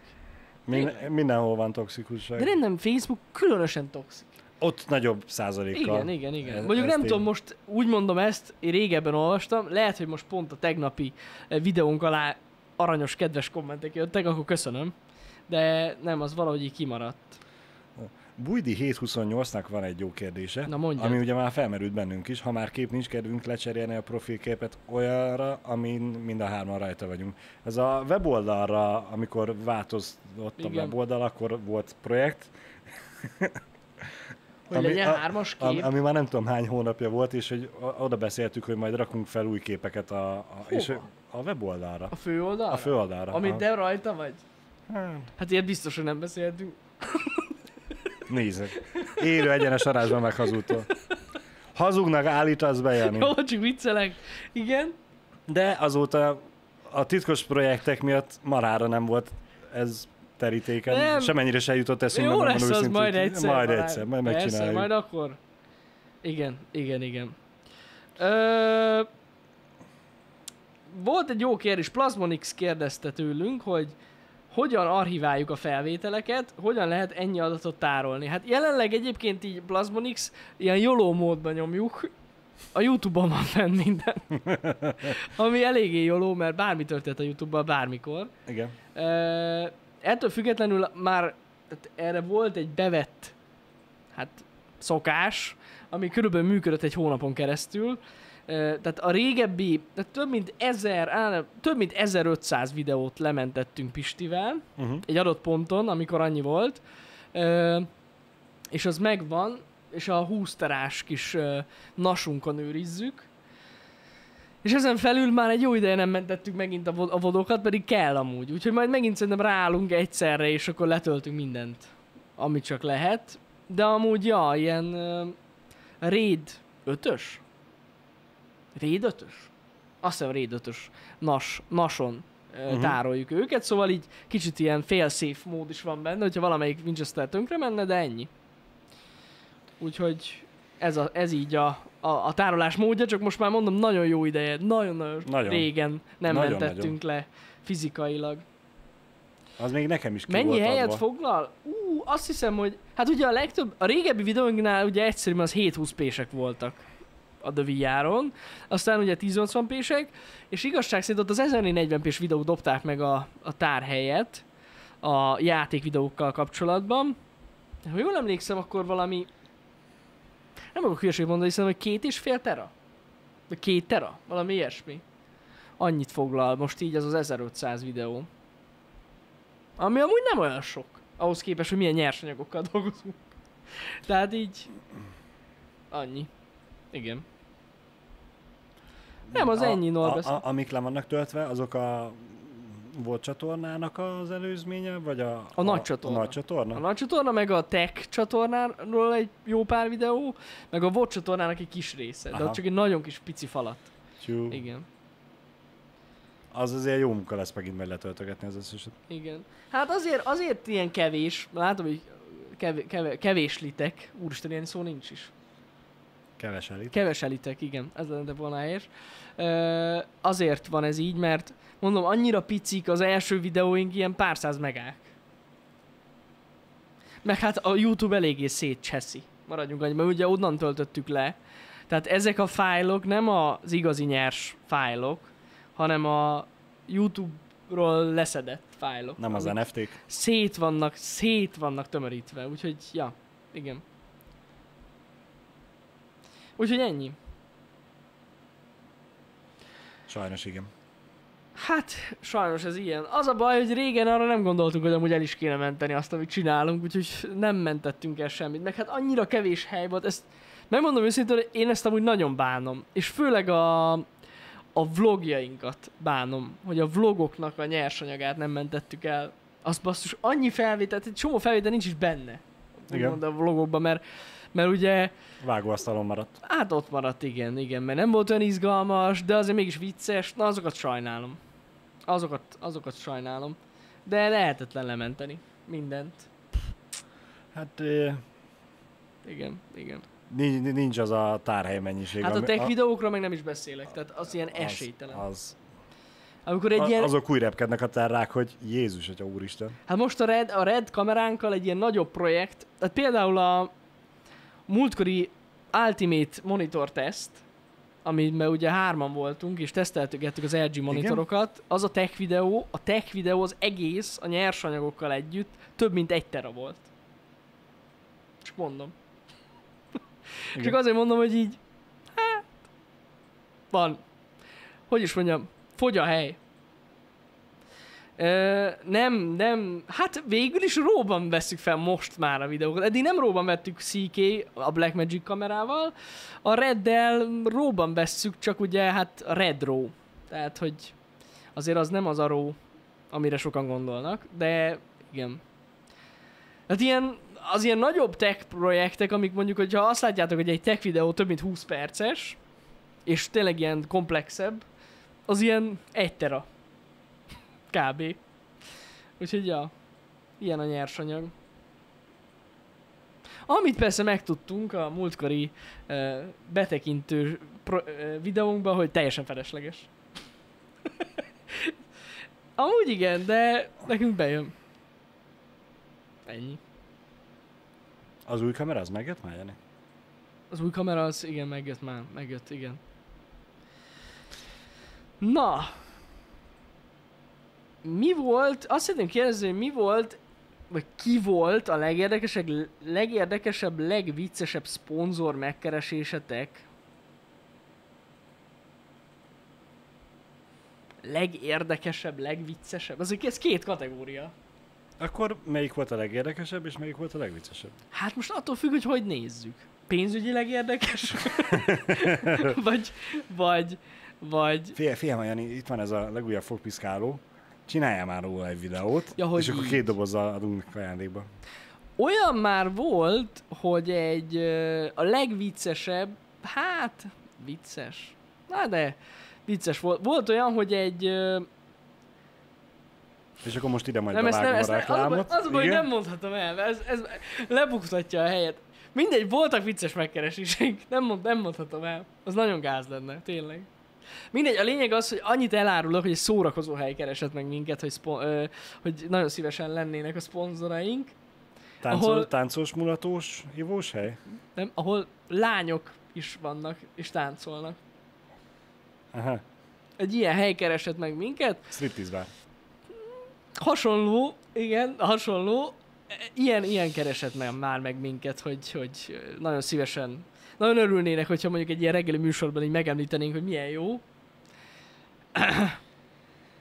Min- mindenhol van toxikusság. De nem, Facebook különösen toxik. Ott nagyobb százalékkal. Igen, igen, igen. Ez- Mondjuk nem én- tudom, most úgy mondom ezt, én régebben olvastam, lehet, hogy most pont a tegnapi eh, videónk alá aranyos, kedves kommentek jöttek, akkor köszönöm. De nem, az valahogy így kimaradt. Bújdi 728-nak van egy jó kérdése, Na, mondjad. ami ugye már felmerült bennünk is, ha már kép nincs kedvünk lecserélni a profilképet olyanra, amin mind a hárman rajta vagyunk. Ez a weboldalra, amikor változott a Igen. weboldal, akkor volt projekt, Hogy Ami- legyen a- hármas kép. ami már nem tudom hány hónapja volt, és hogy oda beszéltük, hogy majd rakunk fel új képeket a, a, és a weboldalra. A főoldal? A főoldalra. Amit te rajta vagy? Hát, Hát ilyet biztos, hogy nem beszéltünk. Nézzük. Élő egyenes arányban meg hazudtól. Hazugnak állítasz be, Jani. Jó, csak viccelek. Igen? De azóta a titkos projektek miatt marára nem volt ez terítéken. Nem. Semennyire se jutott eszünkbe. Jó lesz az majd egyszer. Majd Balázs. egyszer, majd Persze, megcsináljuk. majd akkor. Igen, igen, igen. Ö... Volt egy jó kérdés, Plasmonix kérdezte tőlünk, hogy hogyan archiváljuk a felvételeket, hogyan lehet ennyi adatot tárolni. Hát jelenleg egyébként így Plasmonix ilyen YOLO módban nyomjuk, a Youtube-on van fenn minden. Ami eléggé YOLO, mert bármi történt a Youtube-ban bármikor. Igen. Ö, ettől függetlenül már erre volt egy bevett hát szokás, ami körülbelül működött egy hónapon keresztül. Tehát a régebbi, tehát több mint 1000, á, nem, több mint 1500 videót lementettünk Pistivel, Uh-huh. egy adott ponton, amikor annyi volt, és az megvan, és a 20 terás kis nasunkon őrizzük, és ezen felül már egy jó ideje nem mentettük megint a, vo- a vodokat, pedig kell amúgy. Úgyhogy majd megint szerintem ráállunk egyszerre, és akkor letöltünk mindent, amit csak lehet. De amúgy, ja, ilyen uh, Raid 5-ös? Raid 5-ös? Azt hiszem Raid 5-ös nas, nason uh, Mhm. tároljuk őket, szóval így kicsit ilyen fail-safe mód is van benne, hogyha valamelyik Winchester tönkre menne, de ennyi. Úgyhogy ez, a, ez így a, a, a tárolás módja, csak most már mondom, nagyon jó ideje, nagyon-nagyon Nagyon. régen nem Nagyon, mentettünk le fizikailag. Az még nekem is ki Mennyi volt helyet adva. foglal? Ú, azt hiszem, hogy... Hát ugye a legtöbb, a régebbi videóinknál ugye egyszerűen az 720p-sek voltak a The VR-on, aztán ugye 1080p-sek, és igazság szerint ott az 1440p-s videók dobták meg a, a tárhelyet a játékvideókkal kapcsolatban. Ha jól emlékszem, akkor valami... Nem akarok hülyeséget mondani, hiszen hogy két és fél tera? Vagy két tera? Valami ilyesmi. Annyit foglal most így az az 1500 videó. Ami amúgy nem olyan sok. Ahhoz képest, hogy milyen nyersanyagokkal dolgozunk. Tehát így... Annyi. Igen. Nem, az a, ennyi, a, Norbesz. a, amik le vannak töltve, azok a volt csatornának az előzménye, vagy a, A nagy csatorna. A nagy csatorna? A nagy csatorna, meg a Tech csatornáról egy jó pár videó, meg a VOD csatornának egy kis része, de Aha. ott csak egy nagyon kis pici falat. Tyú, Igen. az azért jó munka lesz megint meg letöltögetni az összeset. Igen. Hát azért, azért ilyen kevés, látom, hogy kev, kev, kevéslitek, úristen, ilyen szó nincs is. Keveselít. Keveselitek, igen, ez lenne helyes. Ö, azért van ez így, mert mondom, annyira picik az első videóink, ilyen pár száz megák. Meg hát a YouTube eléggé szétcseszi. Maradjunk annyi, mert ugye onnan töltöttük le. Tehát ezek a fájlok nem az igazi nyers fájlok, hanem a YouTube-ról leszedett fájlok. Nem az NFT-k. Szét vannak, szét vannak tömörítve, úgyhogy, ja, igen. Úgyhogy ennyi. Sajnos igen. Hát, sajnos ez ilyen. Az a baj, hogy régen arra nem gondoltunk, hogy amúgy el is kéne menteni azt, amit csinálunk, úgyhogy nem mentettünk el semmit. Meg hát annyira kevés hely volt, ezt megmondom őszintén, hogy én ezt amúgy nagyon bánom. És főleg a, a vlogjainkat bánom, hogy a vlogoknak a nyersanyagát nem mentettük el. Az basszus, annyi felvétel, egy csomó felvétel nincs is benne. Igen. Úgymond a vlogokban, mert, mert ugye Vágóasztalon maradt. Hát ott maradt, igen, igen, mert nem volt olyan izgalmas, de azért mégis vicces, na azokat sajnálom. Azokat, azokat sajnálom. De lehetetlen lementeni. Mindent. Hát eh, Igen, igen. nincs, nincs az a tárhely mennyiség. Hát a tech videókról meg nem is beszélek, tehát az ilyen az- esélytelen. Az, Amikor egy a, ilyen, azok úgy repkednek a terrák, hogy Jézus, atya úristen. hát most a Red, a Red kameránkkal egy ilyen nagyobb projekt, tehát például a múltkori Ultimate Monitor Test, amiben ugye hárman voltunk, és teszteltük az LG monitorokat, az a tech videó, a tech videó az egész a nyersanyagokkal együtt több mint egy tera volt. Csak mondom. Igen. Csak azért mondom, hogy így, hát, van, hogy is mondjam, fogy a hely. Ö, nem, nem, hát végül is róban veszük fel most már a videókat. Eddig nem róban vettük CK a Blackmagic kamerával, a Reddel róban vesszük, csak ugye hát a Red RAW. Tehát, hogy azért az nem az a RAW, amire sokan gondolnak, de igen. Hát ilyen, az ilyen nagyobb tech projektek, amik mondjuk, hogyha azt látjátok, hogy egy tech videó több mint 20 perces, és tényleg ilyen komplexebb, az ilyen egy tera. Kb. Úgyhogy ja, ilyen a nyersanyag. Amit persze megtudtunk a múltkori uh, betekintő pro- uh, videónkban, hogy teljesen felesleges. Amúgy igen, de nekünk bejön. Ennyi. Az új kamera, az megjött már, Jani? Az új kamera az igen, megjött már, megjött, igen. Na. Mi volt, azt szeretném kérdezni, hogy mi volt, vagy ki volt a legérdekesebb, legérdekesebb, legviccesebb szponzor megkeresésetek? Legérdekesebb, legviccesebb? Az ez két kategória. Akkor melyik volt a legérdekesebb, és melyik volt a legviccesebb? Hát most attól függ, hogy hogy nézzük. Pénzügyileg érdekes? vagy, vagy, vagy... Figyelj, figyelj, Jani, itt van ez a legújabb fogpiszkáló. Csináljál már róla egy videót, Ja, hogy és akkor így. két dobozzal adunk ajándékba. Olyan már volt, hogy egy a legviccesebb, hát vicces, na de vicces volt. Volt olyan, hogy egy, És akkor most ide majd nem, ezt nem, ezt a az, reklámot. az a baj, hogy nem mondhatom el, ez, ez lebuktatja a helyet. Mindegy, voltak vicces megkereséseink, nem, mond, nem mondhatom el. Az nagyon gáz lenne, tényleg. Mindegy, a lényeg az, hogy annyit elárulok, hogy egy szórakozó hely keresett meg minket, hogy, szpo- ö, hogy nagyon szívesen lennének a szponzoraink. Táncol, ahol- Táncos, mulatós, ivós hely? nem, ahol lányok is vannak és táncolnak. Aha, Egy ilyen hely keresett meg minket, striptease hasonló, igen, hasonló, ilyen, ilyen keresett meg már meg minket, hogy, hogy nagyon szívesen, nagyon örülnének, hogyha mondjuk egy ilyen reggeli műsorban így megemlítenénk, hogy milyen jó.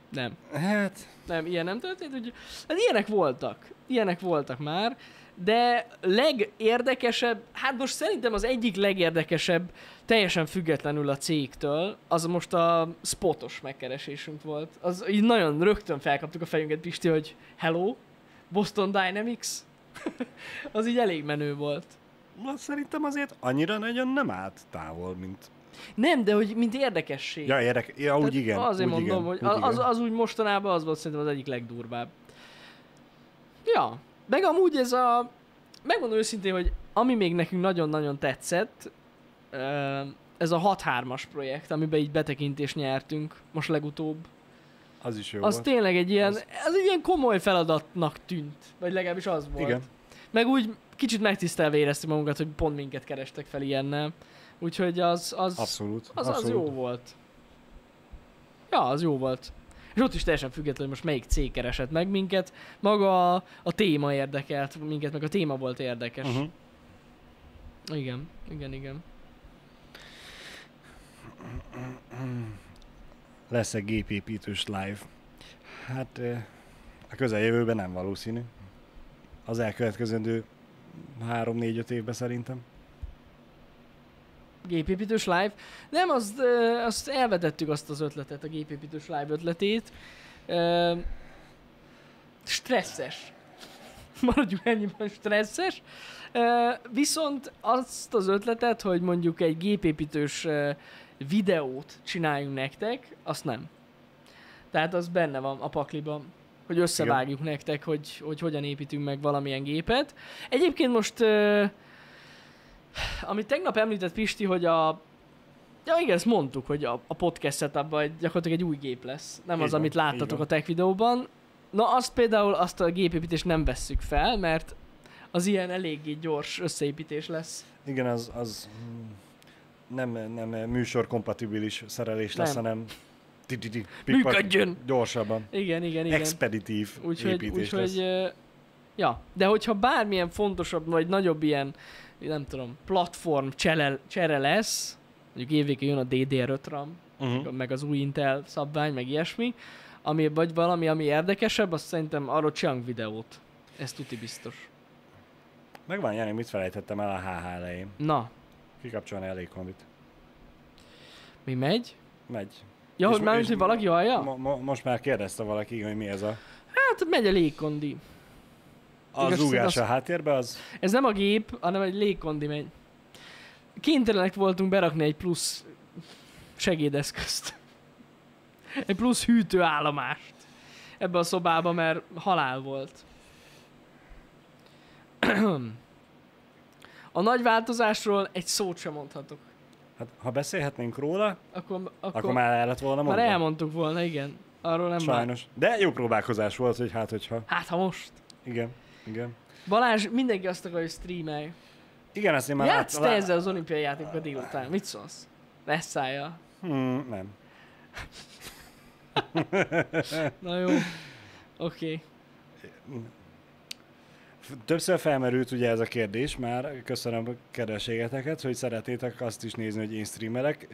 Nem. Hát, Nem, ilyen nem történt, úgy, hát ilyenek voltak. Ilyenek voltak már, de legérdekesebb, hát most szerintem az egyik legérdekesebb, teljesen függetlenül a cégtől, az most a spotos megkeresésünk volt. Az így nagyon rögtön felkaptuk a fejünket, Pisti, hogy hello, Boston Dynamics. az így elég menő volt. Az szerintem azért annyira nagyon nem állt távol, mint... Nem, de hogy mint érdekesség. Ja, érdek... ja úgy Tehát igen. Azért úgy mondom, igen, hogy úgy az, igen. az úgy mostanában az volt szerintem az egyik legdurvább. Ja, meg amúgy ez a... Megmondom őszintén, hogy ami még nekünk nagyon-nagyon tetszett, ez a 6-3-as projekt, amiben így betekintést nyertünk most legutóbb. Az is jó Az volt. tényleg egy ilyen, Az- az egy ilyen komoly feladatnak tűnt. Vagy legalábbis az volt. Igen. Meg úgy kicsit megtisztelve éreztük magunkat, hogy pont minket kerestek fel ilyennel. Úgyhogy az, az, Abszolút. az, abszolút. az jó volt. Ja, az jó volt. És ott is teljesen független, hogy most melyik cég keresett meg minket. Maga a, a téma érdekelt minket, meg a téma volt érdekes. Uh-huh. Igen, igen, igen. Lesz egy gépépítős live. Hát a közeljövőben nem valószínű. Az elkövetkezendő 3-4-5 évben szerintem. Gépépítős live. Nem, azt, azt elvetettük azt az ötletet, a gépépítős live ötletét. Ö, stresszes. Maradjunk ennyiben stresszes. Viszont azt az ötletet, hogy mondjuk egy gépépítős videót csináljunk nektek, azt nem. Tehát az benne van a pakliban, hogy összevágjuk Igen. nektek, hogy, hogy hogyan építünk meg valamilyen gépet. Egyébként most ö, amit tegnap említett Pisti, hogy a Ja igen, ezt mondtuk, hogy a, a podcast setupban egy, gyakorlatilag egy új gép lesz. Nem Így az, van, amit láttatok a tech videóban. Na azt például, azt a gépépítést nem vesszük fel, mert az ilyen eléggé gyors összeépítés lesz. Igen, az, az mm, nem, nem műsor kompatibilis szerelés lesz, Nem. hanem Működjön! Gyorsabban. Igen, igen, igen. Expeditív Úgyhogy, építés lesz. úgyhogy ö, ja, de hogyha bármilyen fontosabb, vagy nagyobb ilyen, nem tudom, platform csere, csere lesz, mondjuk évvégén jön a DDR5 RAM, Uh-huh. meg az új Intel szabvány, meg ilyesmi, ami, vagy valami, ami érdekesebb, azt szerintem arról csinálunk videót. Ez tuti biztos. Megvan, Jani, mit felejtettem el a HH elején? Na, Kikapcsolni elég kombit. mi megy? Megy. Ja, És hogy már hogy valaki hallja? Mo- mo- most már kérdezte valaki, hogy mi ez a... Hát megy a légkondi. Az- a háttérbe, az... Ez nem a gép, hanem egy légkondi megy. Kénytelenek voltunk berakni egy plusz segédeszközt. Egy plusz hűtőállomást ebbe a szobába, mert halál volt. A nagy változásról egy szót sem mondhatok. Hát, ha beszélhetnénk róla, Akkor, akkor, akkor, már el lett volna már mondva. elmondtuk volna, igen. Arról nem már. Sajnos. De jó próbálkozás volt, hogy hát, hogyha... Hát ha most. Igen, igen. Balázs, mindenki azt akarja, hogy streamelj. Igen, ezt én már Játsz te ezzel az olimpiai játékokkal délután. Mit szólsz? Lesszállja. Hmm, nem. Na jó. Oké. Okay. Többször felmerült ugye ez a kérdés már, köszönöm a kedvességeteket, hogy szeretnétek azt is nézni, hogy én streamelek.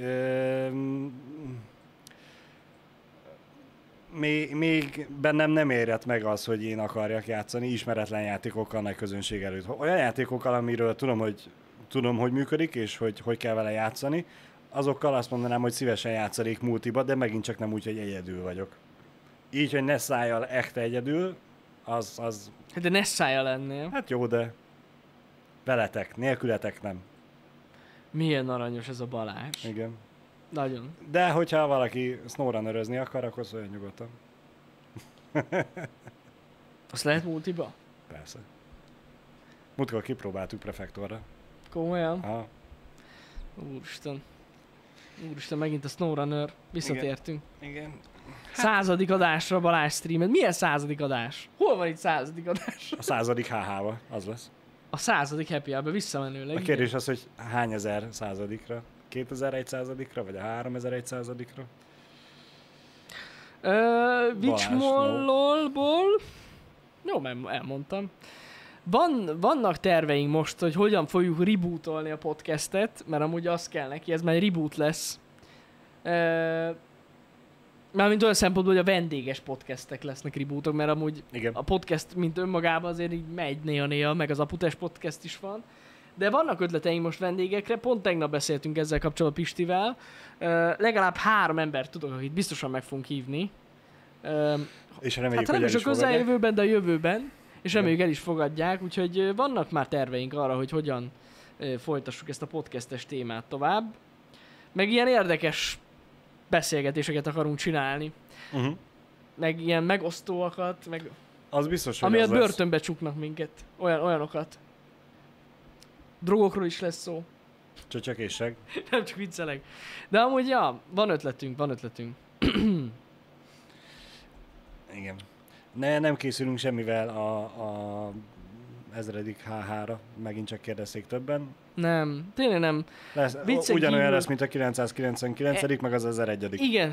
Még, még bennem nem érett meg az, hogy én akarjak játszani ismeretlen játékokkal nagy közönség előtt. Olyan játékokkal, amiről tudom, hogy, tudom, hogy működik, és hogy, hogy kell vele játszani, azokkal azt mondanám, hogy szívesen játszanék multiba, de megint csak nem úgy, hogy egyedül vagyok. Így, hogy ne szálljal ekte egyedül, az, az Hát de ne szállja lennél. Hát jó, de veletek, nélkületek nem. Milyen aranyos ez a Balázs. Igen. Nagyon. De hogyha valaki snowrunnerözni akar, akkor szóljon nyugodtan. Azt lehet multiba? Persze. Múltkor kipróbáltuk prefektorra. Komolyan? Aha. Úristen. Úristen, megint a SnowRunner. Visszatértünk. Igen. Századik adásra Balázs streamet. Milyen századik adás? Hol van itt századik adás? A századik HH-ba, az lesz. A századik happy hour visszamenőleg. A kérdés az, hogy hány ezer századikra? 2001 századikra, vagy a 3001 századikra? Ö, Balázs, Witchmollolból... Jó, mert elmondtam. Van, vannak terveink most, hogy hogyan fogjuk rebootolni a podcastet, mert amúgy az kell neki, ez már reboot lesz. Ö, Mármint olyan szempontból, hogy a vendéges podcastek lesznek rebootok, mert amúgy Igen. a podcast, mint önmagában azért így megy néha-néha, meg az Aputes podcast is van. De vannak ötleteink most vendégekre, pont tegnap beszéltünk ezzel kapcsolatban Pistivel. Ö, legalább három embert tudok, akit biztosan meg fogunk hívni. Ö, És reméljük, hát nem is a közeljövőben, de a jövőben. És Igen. reméljük el is fogadják, úgyhogy vannak már terveink arra, hogy hogyan folytassuk ezt a podcastes témát tovább. Meg ilyen érdekes beszélgetéseket akarunk csinálni. Uh-huh. Meg ilyen megosztóakat, meg Az biztos, hogy ami a az lesz. börtönbe csuknak minket. Olyan, olyanokat. Drogokról is lesz szó. Csöcsök és seg. Nem csak viccelek. De amúgy, ja, van ötletünk, van ötletünk. Igen. Ne, nem készülünk semmivel a, a ezredik HH-ra, megint csak kérdezték többen. Nem, tényleg nem. Lesz, Viccen ugyanolyan kívül- lesz, mint a 999 meg az 1001 Igen.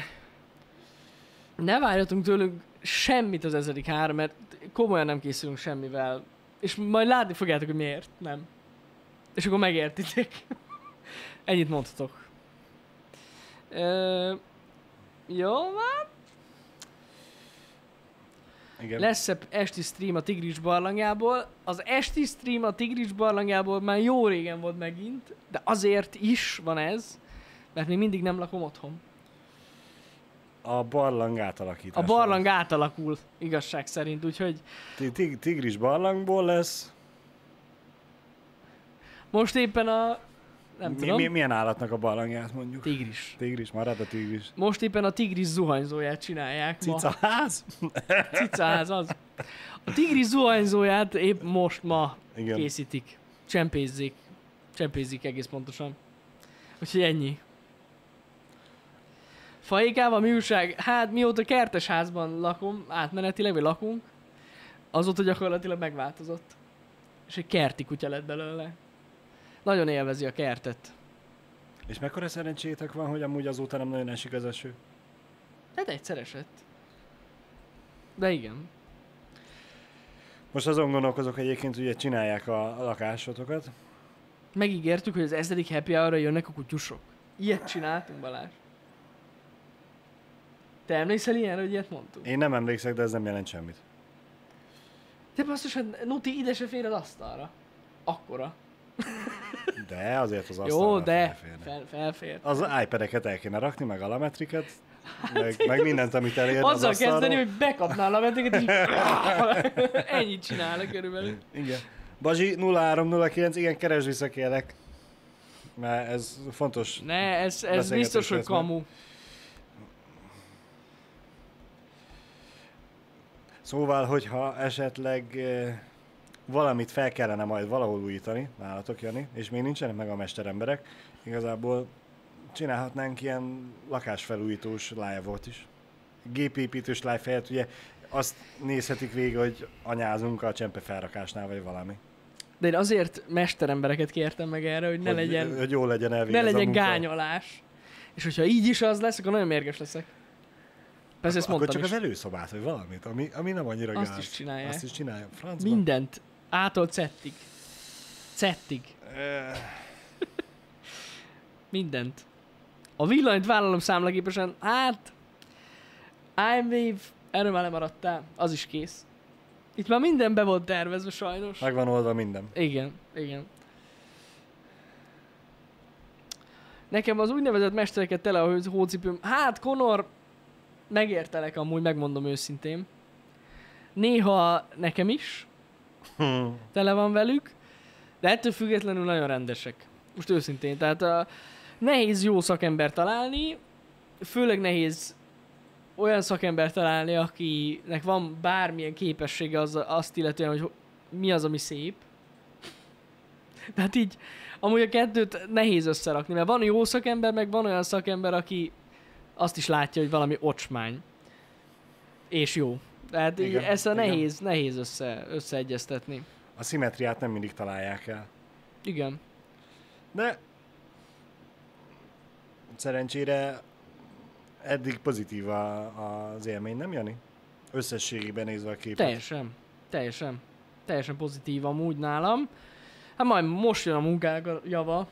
Ne várjatunk tőlünk semmit az ezedik három, mert komolyan nem készülünk semmivel. És majd látni fogjátok, hogy miért. Nem. És akkor megértitek. Ennyit mondhatok. Ö, jó, van. Igen. Lesz -e esti stream a Tigris barlangjából. Az esti stream a Tigris barlangjából már jó régen volt megint, de azért is van ez, mert még mindig nem lakom otthon. A barlang átalakítása. A barlang átalakul, igazság szerint, úgyhogy Ti- tig- Tigris barlangból lesz. most éppen a... Nem mi, tudom. mi, milyen állatnak a barlangját mondjuk? Tigris. Tigris, marad a tigris. Most éppen a tigris zuhanyzóját csinálják. Ma. Cicaház? Cicaház az. A tigris zuhanyzóját épp most ma Igen. készítik. Csempézzék. Csempézik egész pontosan. Úgyhogy ennyi. Faékával mi újság? Hát mióta kertes házban lakom, átmenetileg, vagy lakunk, azóta gyakorlatilag megváltozott. És egy kerti kutya lett belőle. Nagyon élvezi a kertet. És mekkora szerencsétek van, hogy amúgy azóta nem nagyon esik az eső? Hát egyszer esett. De igen. Most azon gondolkozok egyébként, hogy csinálják a, a lakásotokat. Megígértük, hogy az ezredik happy hour jönnek a kutyusok. Ilyet csináltunk, Balázs. Te emlékszel ilyenre, hogy ilyet mondtunk? Én nem emlékszek, de ez nem jelent semmit. Te basszus, hát Nuti ide se fér az asztalra. Akkora. De azért az Jó, de felférne. fel, felfér. Az iPad-eket el kéne rakni, meg a lametriket, meg, meg mindent, amit elér az Azzal asztalról. kezdeni, hogy bekapnál a veteket, és ennyit csinálnak körülbelül. Igen. Bazsi 0309, igen, keresd vissza kérlek. Mert ez fontos. Ne, ez, ez biztos, hogy kamu. Szóval, hogyha esetleg eh, valamit fel kellene majd valahol újítani, nálatok Jani, és még nincsenek meg a mesteremberek, igazából csinálhatnánk ilyen lakásfelújítós live-ot is. Gépépítős live helyett ugye azt nézhetik végig, hogy anyázunk a csempe felrakásnál, vagy valami. De én azért mesterembereket kértem meg erre, hogy ne hogy, legyen, Hogy jó legyen ne legyen gányolás. És hogyha így is az lesz, akkor nagyon mérges leszek. Persze ezt Akkor mondtam csak is. az előszobát, vagy valamit, ami, ami nem annyira Azt gáz. is csinálják. Azt is csinálja. Francba. Mindent. Ától cettig. Cettig. Eh, Mindent. A villanyt vállalom számlagépesen, hát... iWave, erről már lemaradtál, az is kész. Itt már minden be volt tervezve sajnos. Meg van oldva minden. Igen, igen. Nekem az úgynevezett mestereket tele a hó- hócipőm. Hát, Conor, megértelek amúgy, megmondom őszintén. Néha nekem is Tele van velük, de ettől függetlenül nagyon rendesek. Most őszintén, tehát a, nehéz jó szakember találni, főleg nehéz olyan szakember találni, akinek van bármilyen képessége az, azt illetően, hogy ho- mi az, ami szép. Tehát így, amúgy a kettőt nehéz összerakni, mert van jó szakember, meg van olyan szakember, aki azt is látja, hogy valami ocsmány. És jó. Tehát Igen, ezt a igen. nehéz, nehéz össze, összeegyeztetni. A szimmetriát nem mindig találják el. Igen. De szerencsére eddig pozitív a, az élmény, nem Jani? Összességében nézve a képet. Teljesen. Teljesen. Teljesen pozitív amúgy nálam. Hát majd most jön a munkák a java,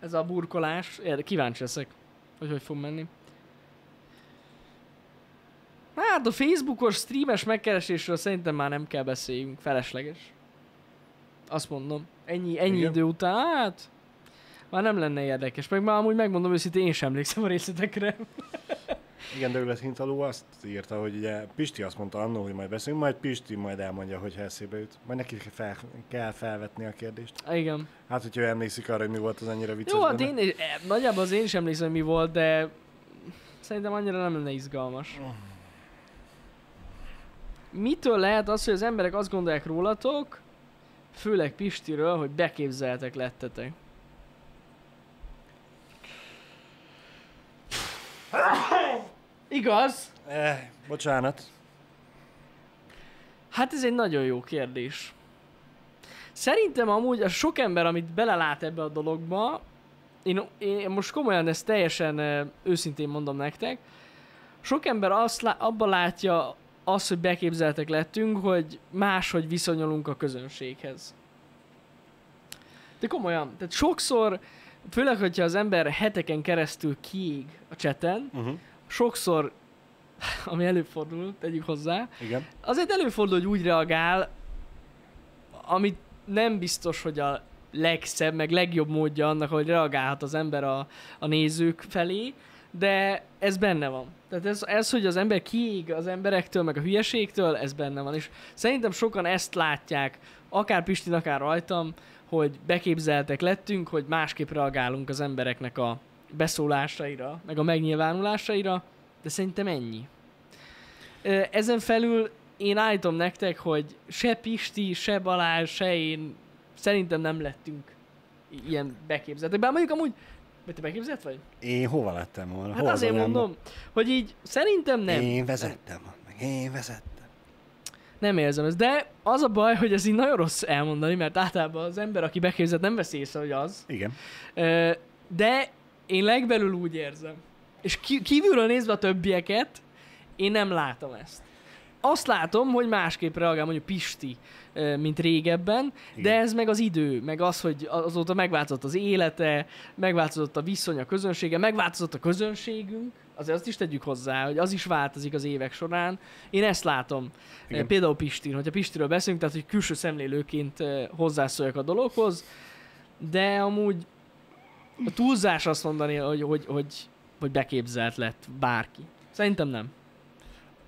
ez a burkolás. Kíváncsi leszek, hogy hogy fog menni. Hát a Facebookos streames megkeresésről szerintem már nem kell beszéljünk, felesleges. Azt mondom. Ennyi, ennyi Igen. idő után, hát már nem lenne érdekes. Meg már amúgy megmondom őszintén, én sem emlékszem a részletekre. Igen, Douglas Hintaló azt írta, hogy ugye Pisti azt mondta annó, hogy majd beszélünk, majd Pisti majd elmondja, hogy eszébe jut. Majd neki fel, kell felvetni a kérdést. Igen. Hát, hogyha ő emlékszik arra, hogy mi volt az annyira vicces Jó, hát én, eh, nagyjából az én is emlékszem, hogy mi volt, de szerintem annyira nem lenne izgalmas. Mitől lehet az, hogy az emberek azt gondolják rólatok, főleg Pistiről, hogy beképzeltek lettetek? Igaz? Eh, bocsánat. Hát ez egy nagyon jó kérdés. Szerintem amúgy a sok ember, amit belelát ebbe a dologba, én, én most komolyan ezt teljesen ö, őszintén mondom nektek, sok ember azt lá, abban látja azt, hogy beképzeltek lettünk, hogy máshogy viszonyulunk a közönséghez. De komolyan, tehát sokszor, főleg, hogyha az ember heteken keresztül kiég a cseten, Uh-huh. sokszor, ami előfordul, tegyük hozzá, Igen. azért előfordul, hogy úgy reagál, amit nem biztos, hogy a legszebb, meg legjobb módja annak, hogy reagálhat az ember a, a nézők felé, de ez benne van. Tehát ez, ez, hogy az ember kiég az emberektől, meg a hülyeségtől, ez benne van. És szerintem sokan ezt látják, akár Pistin, akár rajtam, hogy beképzeltek lettünk, hogy másképp reagálunk az embereknek a beszólásaira, meg a megnyilvánulásaira, de szerintem ennyi. Ezen felül én állítom nektek, hogy se Pisti, se Balázs, se én szerintem nem lettünk ilyen beképzeltek. Bár mondjuk amúgy, vagy te beképzelt vagy? Én hova lettem volna? Hát Hol az azért anyámban? mondom, hogy így szerintem nem. Én vezettem, meg én vezettem. Nem érzem ezt. De az a baj, hogy ez így nagyon rossz elmondani, mert általában az ember, aki beképzett, nem veszi észre, hogy az. Igen. De én legbelül úgy érzem. És kívülről nézve a többieket, én nem látom ezt. Azt látom, hogy másképp reagál mondjuk Pisti, mint régebben, de Igen. ez meg az idő, meg az, hogy azóta megváltozott az élete, megváltozott a viszony a közönsége, megváltozott a közönségünk, azért azt is tegyük hozzá, hogy az is változik az évek során. Én ezt látom. Igen. Például Pistin, hogyha Pistiről beszélünk, tehát hogy külső szemlélőként hozzászóljak a dologhoz, de amúgy a túlzás azt mondani, hogy, hogy, hogy, hogy beképzelt lett bárki. Szerintem nem.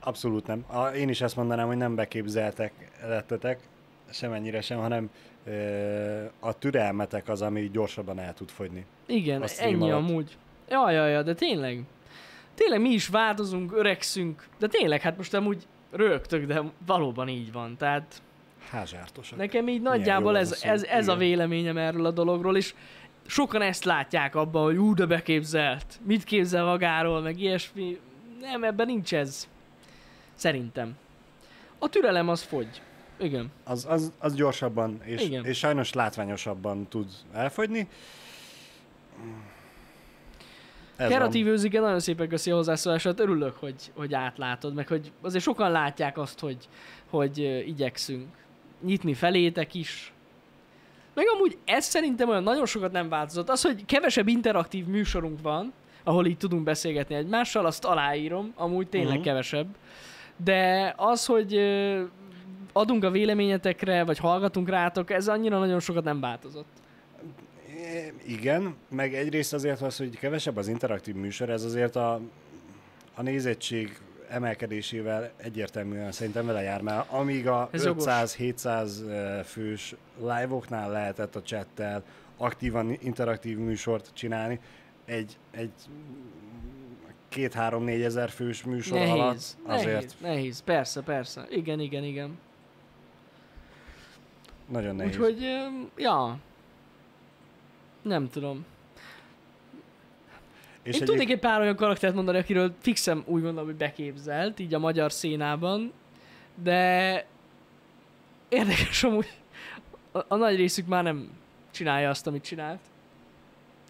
Abszolút nem. A, én is ezt mondanám, hogy nem beképzeltek lettetek, semennyire sem, hanem ö, a türelmetek az, ami gyorsabban el tud fogyni. Igen, ennyi alatt. amúgy. Ja, ja, ja, de tényleg. Tényleg mi is változunk, öregszünk, de tényleg, hát most amúgy rögtök, de valóban így van. Tehát Házsártosak. nekem így nagyjából ez, szó. ez, ez a véleményem erről a dologról, és sokan ezt látják abban, hogy ú, de beképzelt. Mit képzel magáról, meg ilyesmi. Nem, ebben nincs ez. Szerintem. A türelem az fogy. Igen. Az, az, az gyorsabban és, Igen. és sajnos látványosabban tud elfogyni. Ez Keratív őzike, nagyon szépen köszi a hozzászólását, örülök, hogy, hogy átlátod, meg hogy azért sokan látják azt, hogy, hogy igyekszünk nyitni felétek is. Meg amúgy ez szerintem olyan nagyon sokat nem változott. Az, hogy kevesebb interaktív műsorunk van, ahol így tudunk beszélgetni egymással, azt aláírom, amúgy tényleg uh-huh. kevesebb. De az, hogy adunk a véleményetekre, vagy hallgatunk rátok, ez annyira nagyon sokat nem változott. Igen, meg egyrészt azért az, hogy kevesebb az interaktív műsor, ez azért a, a nézettség emelkedésével egyértelműen szerintem vele jár, mert amíg a Ez jogos. 500-700 eh, fős live-oknál lehetett a chattel aktívan interaktív műsort csinálni, egy, egy két-három-négy ezer fős műsor alatt Nehéz, azért nehéz, nehéz, persze, persze. Igen, igen, igen. Nagyon nehéz. Úgyhogy, ja. Nem tudom. És Én egyéb- tudnék egy pár olyan karaktert mondani, akiről fixem úgy gondolom, hogy beképzelt, így a magyar szénában, de érdekes amúgy, a, a nagy részük már nem csinálja azt, amit csinált.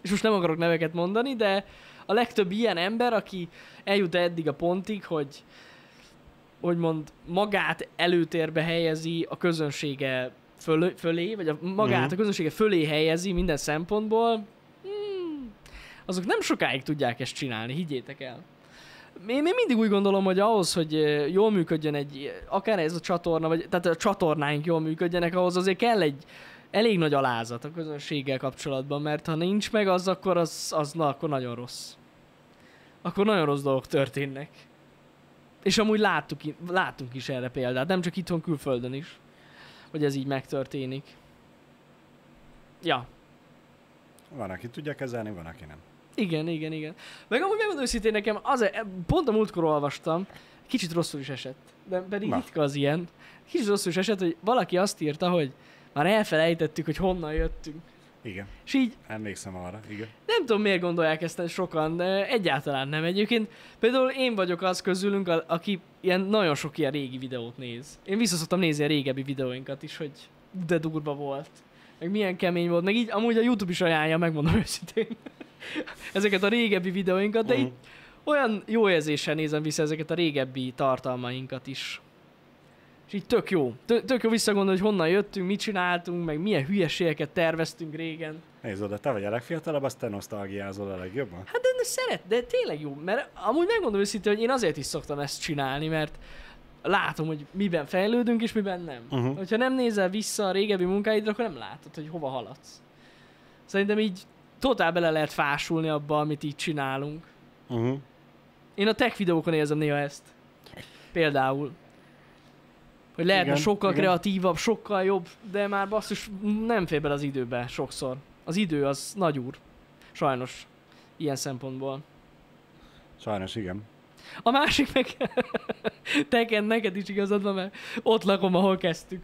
És most nem akarok neveket mondani, de a legtöbb ilyen ember, aki eljut eddig a pontig, hogy hogy mond, magát előtérbe helyezi a közönsége fölé, fölé vagy a, magát Mhm. a közönsége fölé helyezi minden szempontból, hmm, azok nem sokáig tudják ezt csinálni, higgyétek el. én még mindig úgy gondolom, hogy ahhoz, hogy jól működjön egy, akár ez a csatorna, vagy tehát a csatornáink jól működjenek, ahhoz azért kell egy elég nagy alázat a közönséggel kapcsolatban, mert ha nincs meg az, akkor az, az na, akkor nagyon rossz. Akkor nagyon rossz dolgok történnek. És amúgy láttuk, láttunk is erre példát, nem csak itthon, külföldön is, hogy ez így megtörténik. Ja, Van, aki tudja kezelni, van, aki nem. igen, igen, igen. Meg amúgy megmondom őszintén nekem, az, pont a múltkor olvastam, kicsit rosszul is esett, de pedig Na. ritka az ilyen. Kicsit rosszul is esett, hogy valaki azt írta, hogy már elfelejtettük, hogy honnan jöttünk. Igen, És így emlékszem arra, igen. nem tudom, miért gondolják ezt sokan, de egyáltalán nem. Egyébként például én vagyok az közülünk, a- aki ilyen nagyon sok ilyen régi videót néz. Én visszaszoktam nézni a régebbi videóinkat is, hogy de durva volt. Meg milyen kemény volt. Meg így amúgy a YouTube is ajánlja, megmondom őszintén. ezeket a régebbi videóinkat, de Mhm. így olyan jó érzéssel nézem vissza ezeket a régebbi tartalmainkat is. És így tök jó. Tök, jó visszagondolni, hogy honnan jöttünk, mit csináltunk, meg milyen hülyeségeket terveztünk régen. Nézd oda, te vagy a legfiatalabb, azt te nosztalgiázol a legjobban. Hát de, de szeret, de tényleg jó, mert amúgy megmondom őszintén, hogy én azért is szoktam ezt csinálni, mert látom, hogy miben fejlődünk és miben nem. Uh-huh. Hogyha nem nézel vissza a régebbi munkáidra, akkor nem látod, hogy hova haladsz. Szerintem így totál bele lehet fásulni abba, amit így csinálunk. Uh-huh. Én a tech videókon érzem néha ezt. Például. Hogy lehetne Igen, sokkal igen. kreatívabb, sokkal jobb, de már basszus nem fér bele az időbe sokszor. Az idő az nagy úr. Sajnos. Ilyen szempontból. Sajnos igen. A másik meg... Teken, neked is igazad van, mert ott lakom, ahol kezdtük.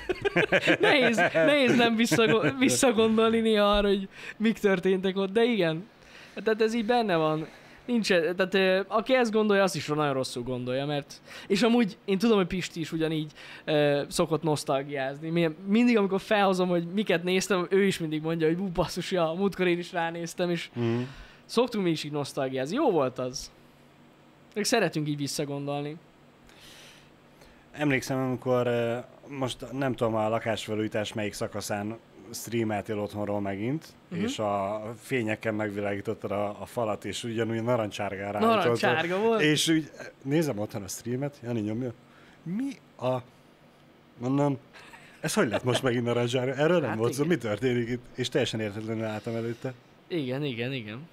nehéz, nehéz nem visszago- visszagondolni néha arra, hogy mik történtek ott, de igen. Tehát ez így benne van. Nincs, tehát ö, aki ezt gondolja, az is nagyon rosszul gondolja, mert... És amúgy én tudom, hogy Pisti is ugyanígy ö, szokott nosztalgiázni. Mi- Mindig, amikor felhozom, hogy miket néztem, ő is mindig mondja, hogy bú, basszus, ja, múltkor én is ránéztem, és Uh-huh. Szoktunk mi is így nosztalgiázni. Jó volt az. Meg szeretünk így visszagondolni. Emlékszem, amikor eh, most nem tudom a lakásfelújítás melyik szakaszán streameltél otthonról megint, uh-huh. és a fényekkel megvilágítottad a, a falat, és ugyanúgy narancsárgára állítottad. Narancsárga volt. És úgy nézem otthon a streamet, Jani nyomja. Mi a... Mondom, ez hogy lett most megint narancsárga? Erről nem Hát volt szó, mi történik itt? És teljesen értetlenül álltam előtte. Igen, igen, igen.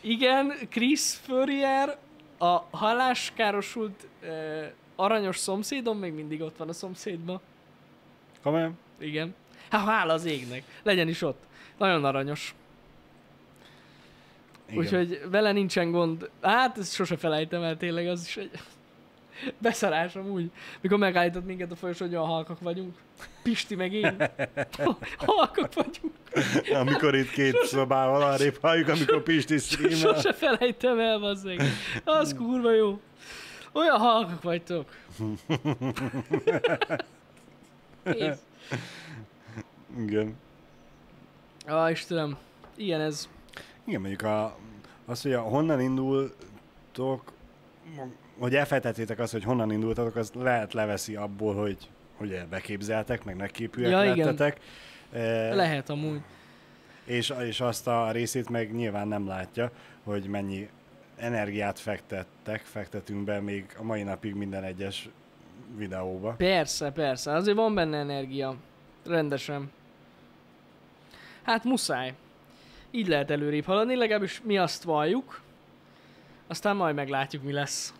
Igen, Chris Furrier, a halláskárosult uh, aranyos szomszédom még mindig ott van a szomszédban. Komolyan? Igen. Hát hála az égnek. Legyen is ott. Nagyon aranyos. Igen. Úgyhogy vele nincsen gond. Hát, ezt sose felejtem el tényleg, az is egy beszarás amúgy. Mikor megállított minket a folyosó, hogy olyan halkak vagyunk. Pisti meg én. halkak vagyunk. Amikor itt két szobával arrébb halljuk, amikor Pisti streamel. Sose felejtem el, bazzeg. Az kurva jó. Olyan halkak vagytok. Kész. Igen. Ah, Istenem. Ilyen ez. Igen, mondjuk a, az, hogy a, honnan indultok, hogy elfejtettétek azt, hogy honnan indultatok, az lehet leveszi abból, hogy ugye beképzeltek, meg megképűek Ja, igen. lettetek. E, Lehet amúgy. és, és azt a részét meg nyilván nem látja, hogy mennyi energiát fektettek, fektetünk be még a mai napig minden egyes videóba. Persze, persze. Azért van benne energia. Rendesen. Hát muszáj. Így lehet előrébb haladni, legalábbis mi azt valljuk. Aztán majd meglátjuk, mi lesz.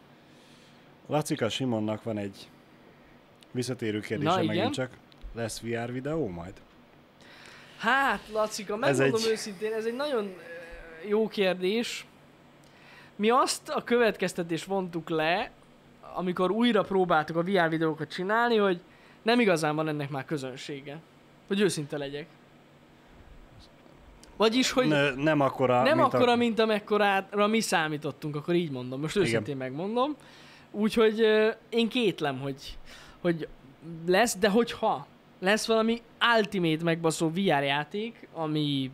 Lacika Simonnak van egy visszatérő kérdése Na, igen. megint csak. Lesz VR videó majd? Hát, Lacika, megmondom egy- őszintén, ez egy nagyon ö, jó kérdés. Mi azt a következtetést vontuk le, amikor újra próbáltuk a VR videókat csinálni, hogy nem igazán van ennek már közönsége. Hogy őszinte legyek. Vagyis, hogy Ne, nem akkora, nem mint akkora, a... mint amekkorára mi számítottunk, akkor így mondom. Most őszintén megmondom. Úgyhogy ö, én kétlem, hogy, hogy lesz, de hogyha lesz valami ultimate megbaszó VR játék, ami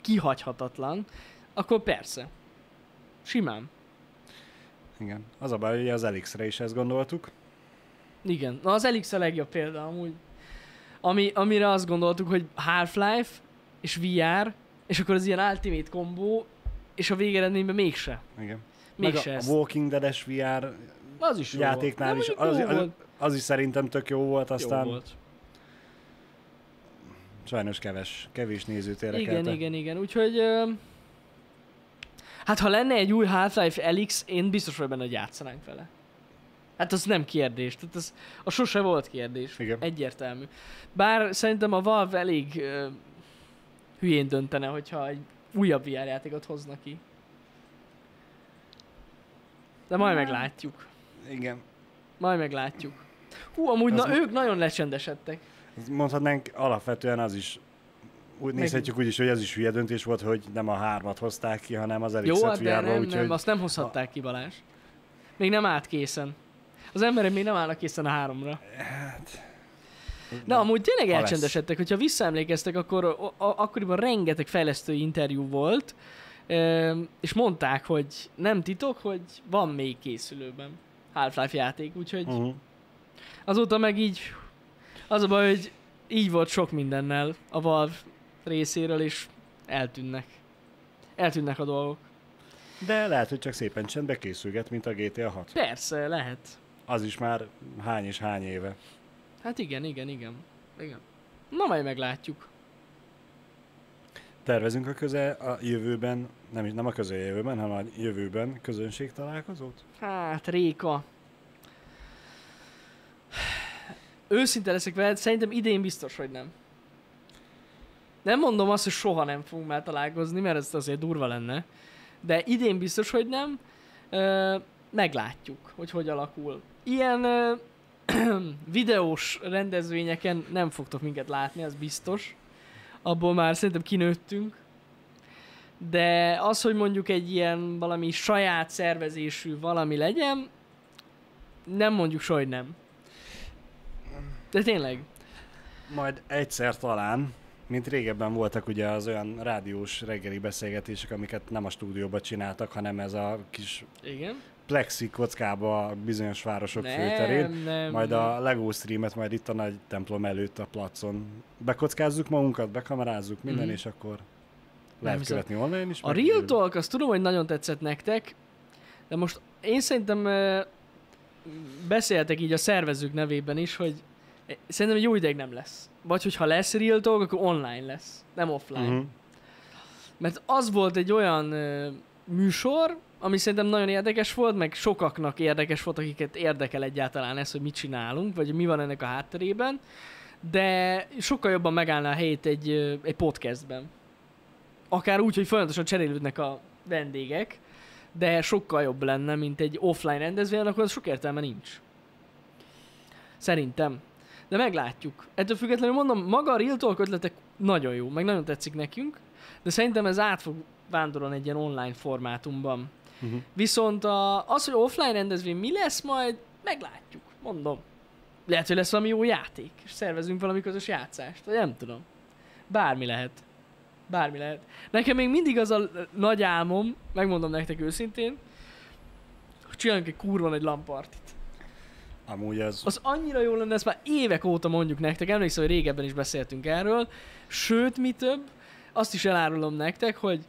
kihagyhatatlan, akkor persze. Simán. Igen. Az a baj, hogy az Elix-re is ezt gondoltuk. Igen. Na az Elix a legjobb példa amúgy. Ami, amire azt gondoltuk, hogy Half-Life, és VR, és akkor az ilyen Ultimate kombó, és a végeredményben mégse. Igen. Meg Mégse a, a ez. Walking Dead-es VR Az is jó játéknál volt. is, Nem, az, jó az, volt. az is szerintem tök jó volt, aztán Jó volt. sajnos keves, kevés nézőt Igen, igen, igen. Úgyhogy... Ö... Hát ha lenne egy új Half-Life Elix, én biztos vagyok benne, hogy játszanánk vele. Hát az nem kérdés. Tehát az, az sose volt kérdés. Igen. Egyértelmű. Bár szerintem a Valve elég ö, hülyén döntene, hogyha egy újabb VR játékot hoznak ki. De majd meglátjuk. Igen. Majd meglátjuk. Hú, amúgy na, ma- ők nagyon lecsendesedtek. Mondhatnánk alapvetően az is, úgy nézhetjük úgy is, hogy ez is hülye döntés volt, hogy nem a hármat hozták ki, hanem az elix Jó, hát de nem, úgyhogy nem, azt nem hozhatták ki Balázs. Még nem állt készen. Az emberek még nem állnak készen a háromra. De amúgy tényleg elcsendesedtek, hogyha visszaemlékeztek, akkor a, a, akkoriban rengeteg fejlesztői interjú volt, és mondták, hogy nem titok, hogy van még készülőben Half-Life játék, úgyhogy Uh-huh. azóta meg így, az a baj, hogy így volt sok mindennel a Valve részéről, és eltűnnek. Eltűnnek a dolgok. De lehet, hogy csak szépen csendbe készülget, mint a GTA 6. Persze, lehet. Az is már hány és hány éve. Hát igen, igen, igen. igen. Na majd meglátjuk. Tervezünk a közel a jövőben, nem, nem a közeljövőben, hanem a jövőben közönség találkozót? Hát, Réka. Őszinte leszek veled, szerintem idén biztos, hogy nem. Nem mondom azt, hogy soha nem fogunk már találkozni, mert ez azért durva lenne. De idén biztos, hogy nem. Ö, meglátjuk, hogy hogy alakul. Ilyen ö, videós rendezvényeken nem fogtok minket látni, az biztos. Abból már szerintem kinőttünk. De az, hogy mondjuk egy ilyen valami saját szervezésű valami legyen, nem mondjuk hogy nem. De tényleg. Majd egyszer talán, mint régebben voltak ugye az olyan rádiós reggeli beszélgetések, amiket nem a stúdióban csináltak, hanem ez a kis Igen. Plexi kockába a bizonyos városok nem, főterén. nem. Majd nem. a Lego streamet majd itt a nagy templom előtt a placon bekockázzuk magunkat, bekamerázzuk minden, Mhm. és akkor lehet hiszem. követni online is. A Real élőben. Talk, azt tudom, hogy nagyon tetszett nektek, de most én szerintem beszéltek így a szervezők nevében is, hogy szerintem egy jó ideig nem lesz. Vagy hogyha lesz Real Talk, akkor online lesz, nem offline. Mhm. Mert az volt egy olyan műsor, ami szerintem nagyon érdekes volt, meg sokaknak érdekes volt, akiket érdekel egyáltalán ez, hogy mit csinálunk, vagy mi van ennek a hátterében, de sokkal jobban megállná a helyét egy, egy podcastben. Akár úgy, hogy folyamatosan cserélődnek a vendégek, de sokkal jobb lenne, mint egy offline rendezvény, akkor az sok értelme nincs. Szerintem. De meglátjuk. Ettől függetlenül mondom, maga a Real Talk ötletek nagyon jó, meg nagyon tetszik nekünk, de szerintem ez át fog vándorolni egy ilyen online formátumban. Mhm. Viszont a, az, hogy offline rendezvény mi lesz majd, meglátjuk, mondom. Lehet, hogy lesz valami jó játék, és szervezünk valami közös játszást, vagy nem tudom. Bármi lehet. Bármi lehet. Nekem még mindig az a nagy álmom, megmondom nektek őszintén, hogy csináljunk egy kurva nagy lampartit. Amúgy az, Az annyira jó lenne, ezt már évek óta mondjuk nektek, emlékszem, hogy régebben is beszéltünk erről, sőt, mi több, azt is elárulom nektek, hogy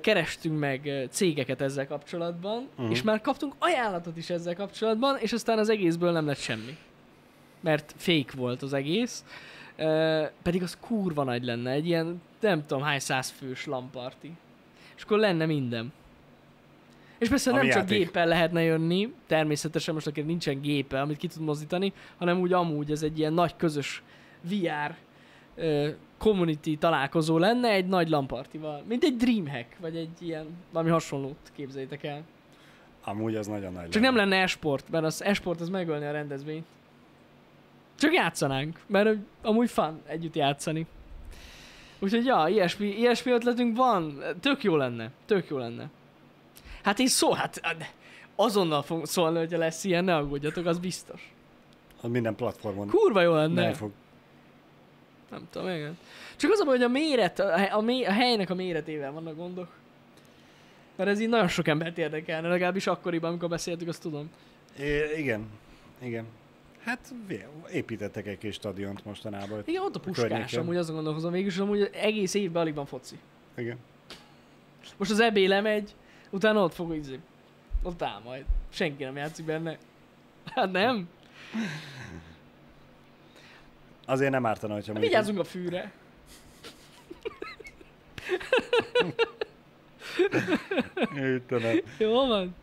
kerestünk meg cégeket ezzel kapcsolatban, uh-huh. és már kaptunk ajánlatot is ezzel kapcsolatban, és aztán az egészből nem lett semmi. Mert fake volt az egész. Pedig az kurva nagy lenne, egy ilyen nem tudom hány száz fős lamparti. És akkor lenne minden. És persze Ami nem csak játék. géppel lehetne jönni, természetesen most akinek nincsen gépe, amit ki tud mozdítani, hanem úgy amúgy ez egy ilyen nagy közös VR ö, community találkozó lenne egy nagy lampartival. Mint egy Dreamhack, vagy egy ilyen, valami hasonlót képzeljétek el. amúgy az nagyon nagy Csak nem lenne esport, mert az esport az megölni a rendezvényt. Csak játszanánk, mert amúgy fun együtt játszani. Úgyhogy ja, ilyesmi, ilyesmi ötletünk van, tök jó lenne, tök jó lenne. Hát én szó, hát hát azonnal fogok szólni, hogyha lesz ilyen, ne aggódjatok, az biztos. Az minden platformon Kurva jó lenne. nem fog. Nem tudom, igen. Csak az a baj, hogy a méret, a, mé, a helynek a méretével vannak gondok. Mert ez így nagyon sok embert érdekelne, legalábbis akkoriban, amikor beszéltük, azt tudom. É, igen, igen. Hát építettek egy kis stadiont mostanában. Igen, ott a puskás, környéken. amúgy azon gondolkozom végül, amúgy egész évben alig van foci. Igen. Most az EB lemegy, utána ott fog izé. Ott áll majd. Senki nem játszik benne. Hát nem? Azért nem ártana, hogyha Hát vigyázzunk a fűre. Istenem. Jó van.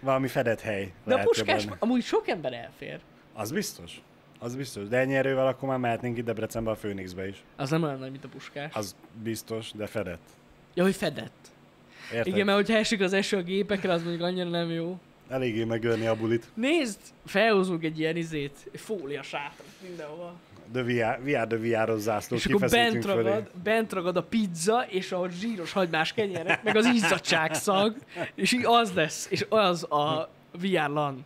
Valami fedett hely. De a puskás, benne. amúgy sok ember elfér. Az biztos. Az biztos. De ennyi erővel akkor már mehetnénk itt Debrecenbe a Főnixbe is. Az nem olyan nagy, mint a puskás. Az biztos, de fedett. Ja, hogy fedett. Érted? Igen, mert hogyha esik az eső a gépekre, az mondjuk annyira nem jó. Eléggé megölni a bulit. Nézd, felhozunk egy ilyen izét, fólia sátrat mindenhova. De VR, VR de VR-os zászlót és akkor bent fölé. ragad, bent ragad a pizza, és a zsíros hagymás kenyerek, meg az izzadság szag, és így az lesz, és az a VR LAN.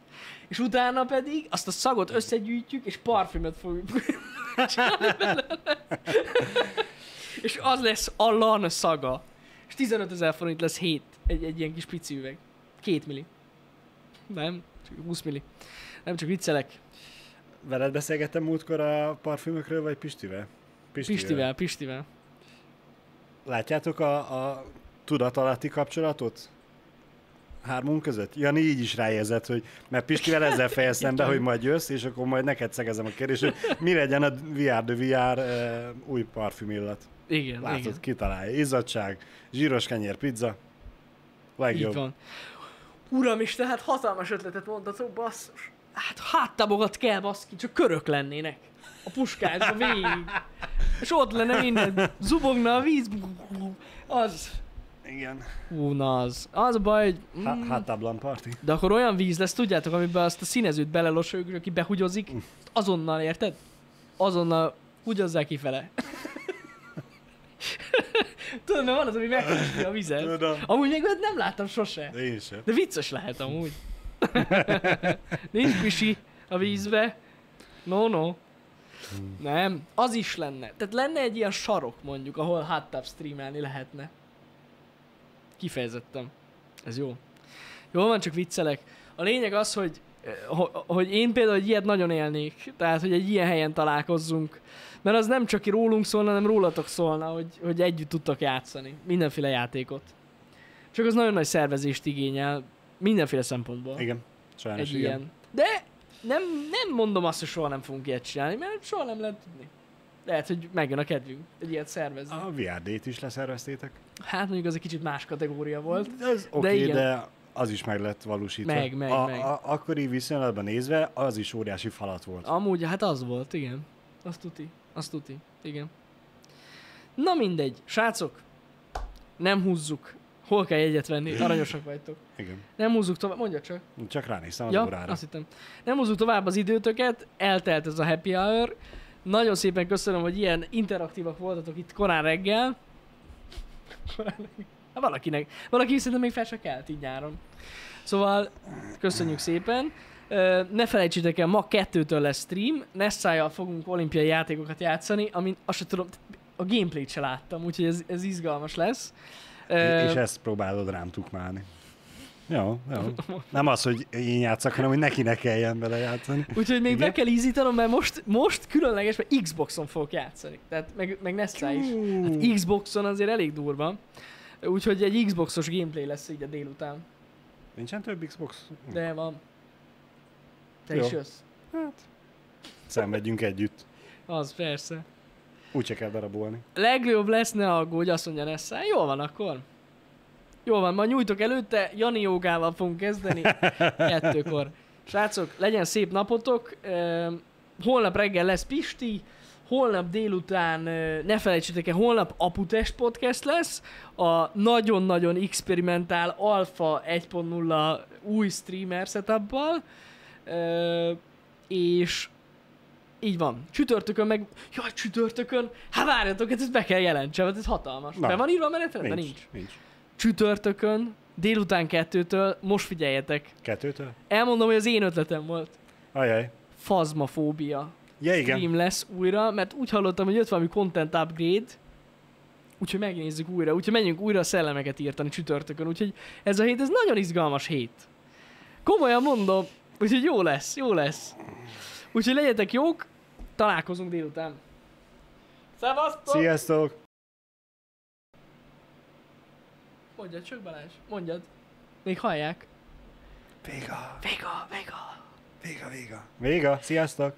És utána pedig azt a szagot összegyűjtjük, és parfümöt fogjuk. És az lesz a LAN szaga. És 15 ezer forint lesz 7, egy, egy ilyen kis pici üveg. Két milli. Nem, csak 20 milli. Nem csak viccelek. Veled beszélgettem múltkor a parfümökről, vagy Pistivel? Pistivel, Pistivel. Látjátok a, a tudatalatti kapcsolatot? Hármunk között? Jani így is ráérzett, hogy mert Pistivel ezzel fejeztem be, hogy majd jössz, és akkor majd neked szegezem a kérdést, hogy mi legyen a VR de VR uh, új parfüm illat. Igen, Látod, igen. kitalálja. Izzadság, zsíros kenyér, pizza. Legjobb. Így van. Uram is, tehát hatalmas ötletet mondhatok, basszus. Hát háttabogat kell, baszki, csak körök lennének. A puskásba végig. És ott lenne minden. Zubogna a víz. Az. Igen. Ú, na az. Az a baj, hogy... Mm, party. de akkor olyan víz lesz, tudjátok, amiben azt a színezőt belelosoljuk, aki behugyozik, azonnal, érted? Azonnal hugyozzák kifele. Tudod, mert van az, ami megkösti a vizet. Tudom. Amúgy még nem láttam sose. Én sem. De vicces lehet amúgy. Nincs pisi a vízbe. No, no. Nem, az is lenne. Tehát lenne egy ilyen sarok mondjuk, ahol hot streamelni lehetne. Kifejezettem. Ez jó. Jó van, csak viccelek. A lényeg az, hogy, eh, ho- hogy én például egy ilyet nagyon élnék. Tehát, hogy egy ilyen helyen találkozzunk. Mert az nem csak rólunk szólna, hanem rólatok szólna, hogy, hogy együtt tudtak játszani. Mindenféle játékot. Csak az nagyon nagy szervezést igényel. Mindenféle szempontból. Igen. Sajnos egy igen. ilyen. De nem, nem mondom azt, hogy soha nem fogunk ilyet csinálni, mert soha nem lehet tudni. Lehet, hogy megjön a kedvünk egy ilyet szervezni. A VRD-t is leszerveztétek? Hát mondjuk az egy kicsit más kategória volt. Ez oké, okay, igen. de az is meg lett valósítva. Meg, meg, a, meg. A, akkori viszonylatban nézve, az is óriási falat volt. Amúgy, hát az volt, igen. Azt tuti, azt tuti, igen. Na mindegy, srácok, nem húzzuk. Hol kell jegyet venni? Aranyosak vagytok. Igen. Nem húzzuk tovább, mondja csak. Csak ránéztem az Ja, órára. azt hittem. Nem húzzuk tovább az időtöket, eltelt ez a happy hour. Nagyon szépen köszönöm, hogy ilyen interaktívak voltatok itt korán reggel. Korán reggel. Hát valakinek, valaki szerintem még fel se kelt így nyáron. Szóval köszönjük szépen. Ne felejtsétek el, ma kettőtől lesz stream, Nessájjal fogunk olimpiai játékokat játszani, amin azt sem tudom, a gameplayt se láttam, úgyhogy ez, ez izgalmas lesz. És ezt próbálod rám tukmálni. Jó, jó. Nem az, hogy én játszak, hanem hogy neki ne kelljen bele játszani. Úgyhogy még Igen? be kell ízítanom, mert most, most különleges, mert Xboxon fogok játszani. Tehát meg, meg Nessa is. Hát Xboxon azért elég durva. Úgyhogy egy Xboxos gameplay lesz így a délután. Nincsen több Xbox? De van. Te Jó. is jössz. Szenvedjünk együtt. Az persze. Úgyse kell darabolni. Legjobb lesz, ne aggódj, azt mondja Nessa. Jól van akkor. Jól van, majd nyújtok előtte, Jani jogával fogunk kezdeni. Kettőkor. Srácok, legyen szép napotok. Holnap reggel lesz Pisti, holnap délután, ne felejtsétek el, holnap Aputest podcast lesz, a nagyon-nagyon experimentál Alpha 1.0 új streamer setuppal, Ö, és így van. Csütörtökön meg... Jaj, csütörtökön! Hát várjatok, hát ezt be kell jelentsem, hát ez hatalmas. Na. Be van írva a menetrendben? Nincs. Nincs. Nincs. Csütörtökön, délután kettőtől, most figyeljetek. Kettőtől? Elmondom, hogy az én ötletem volt. Ajaj. Fazmafóbia Ja, igen. stream lesz újra, mert úgy hallottam, hogy jött valami content upgrade, úgyhogy megnézzük újra, úgyhogy menjünk újra a szellemeket írtani csütörtökön, úgyhogy ez a hét, ez nagyon izgalmas hét. Komolyan mondom, úgyhogy jó lesz, jó lesz. Úgyhogy legyetek jók, találkozunk délután. Szevasztok! Sziasztok! Mondjad csak Balázs, mondjad. Még hallják. Véga! Véga, véga. Véga, véga! Véga! Sziasztok!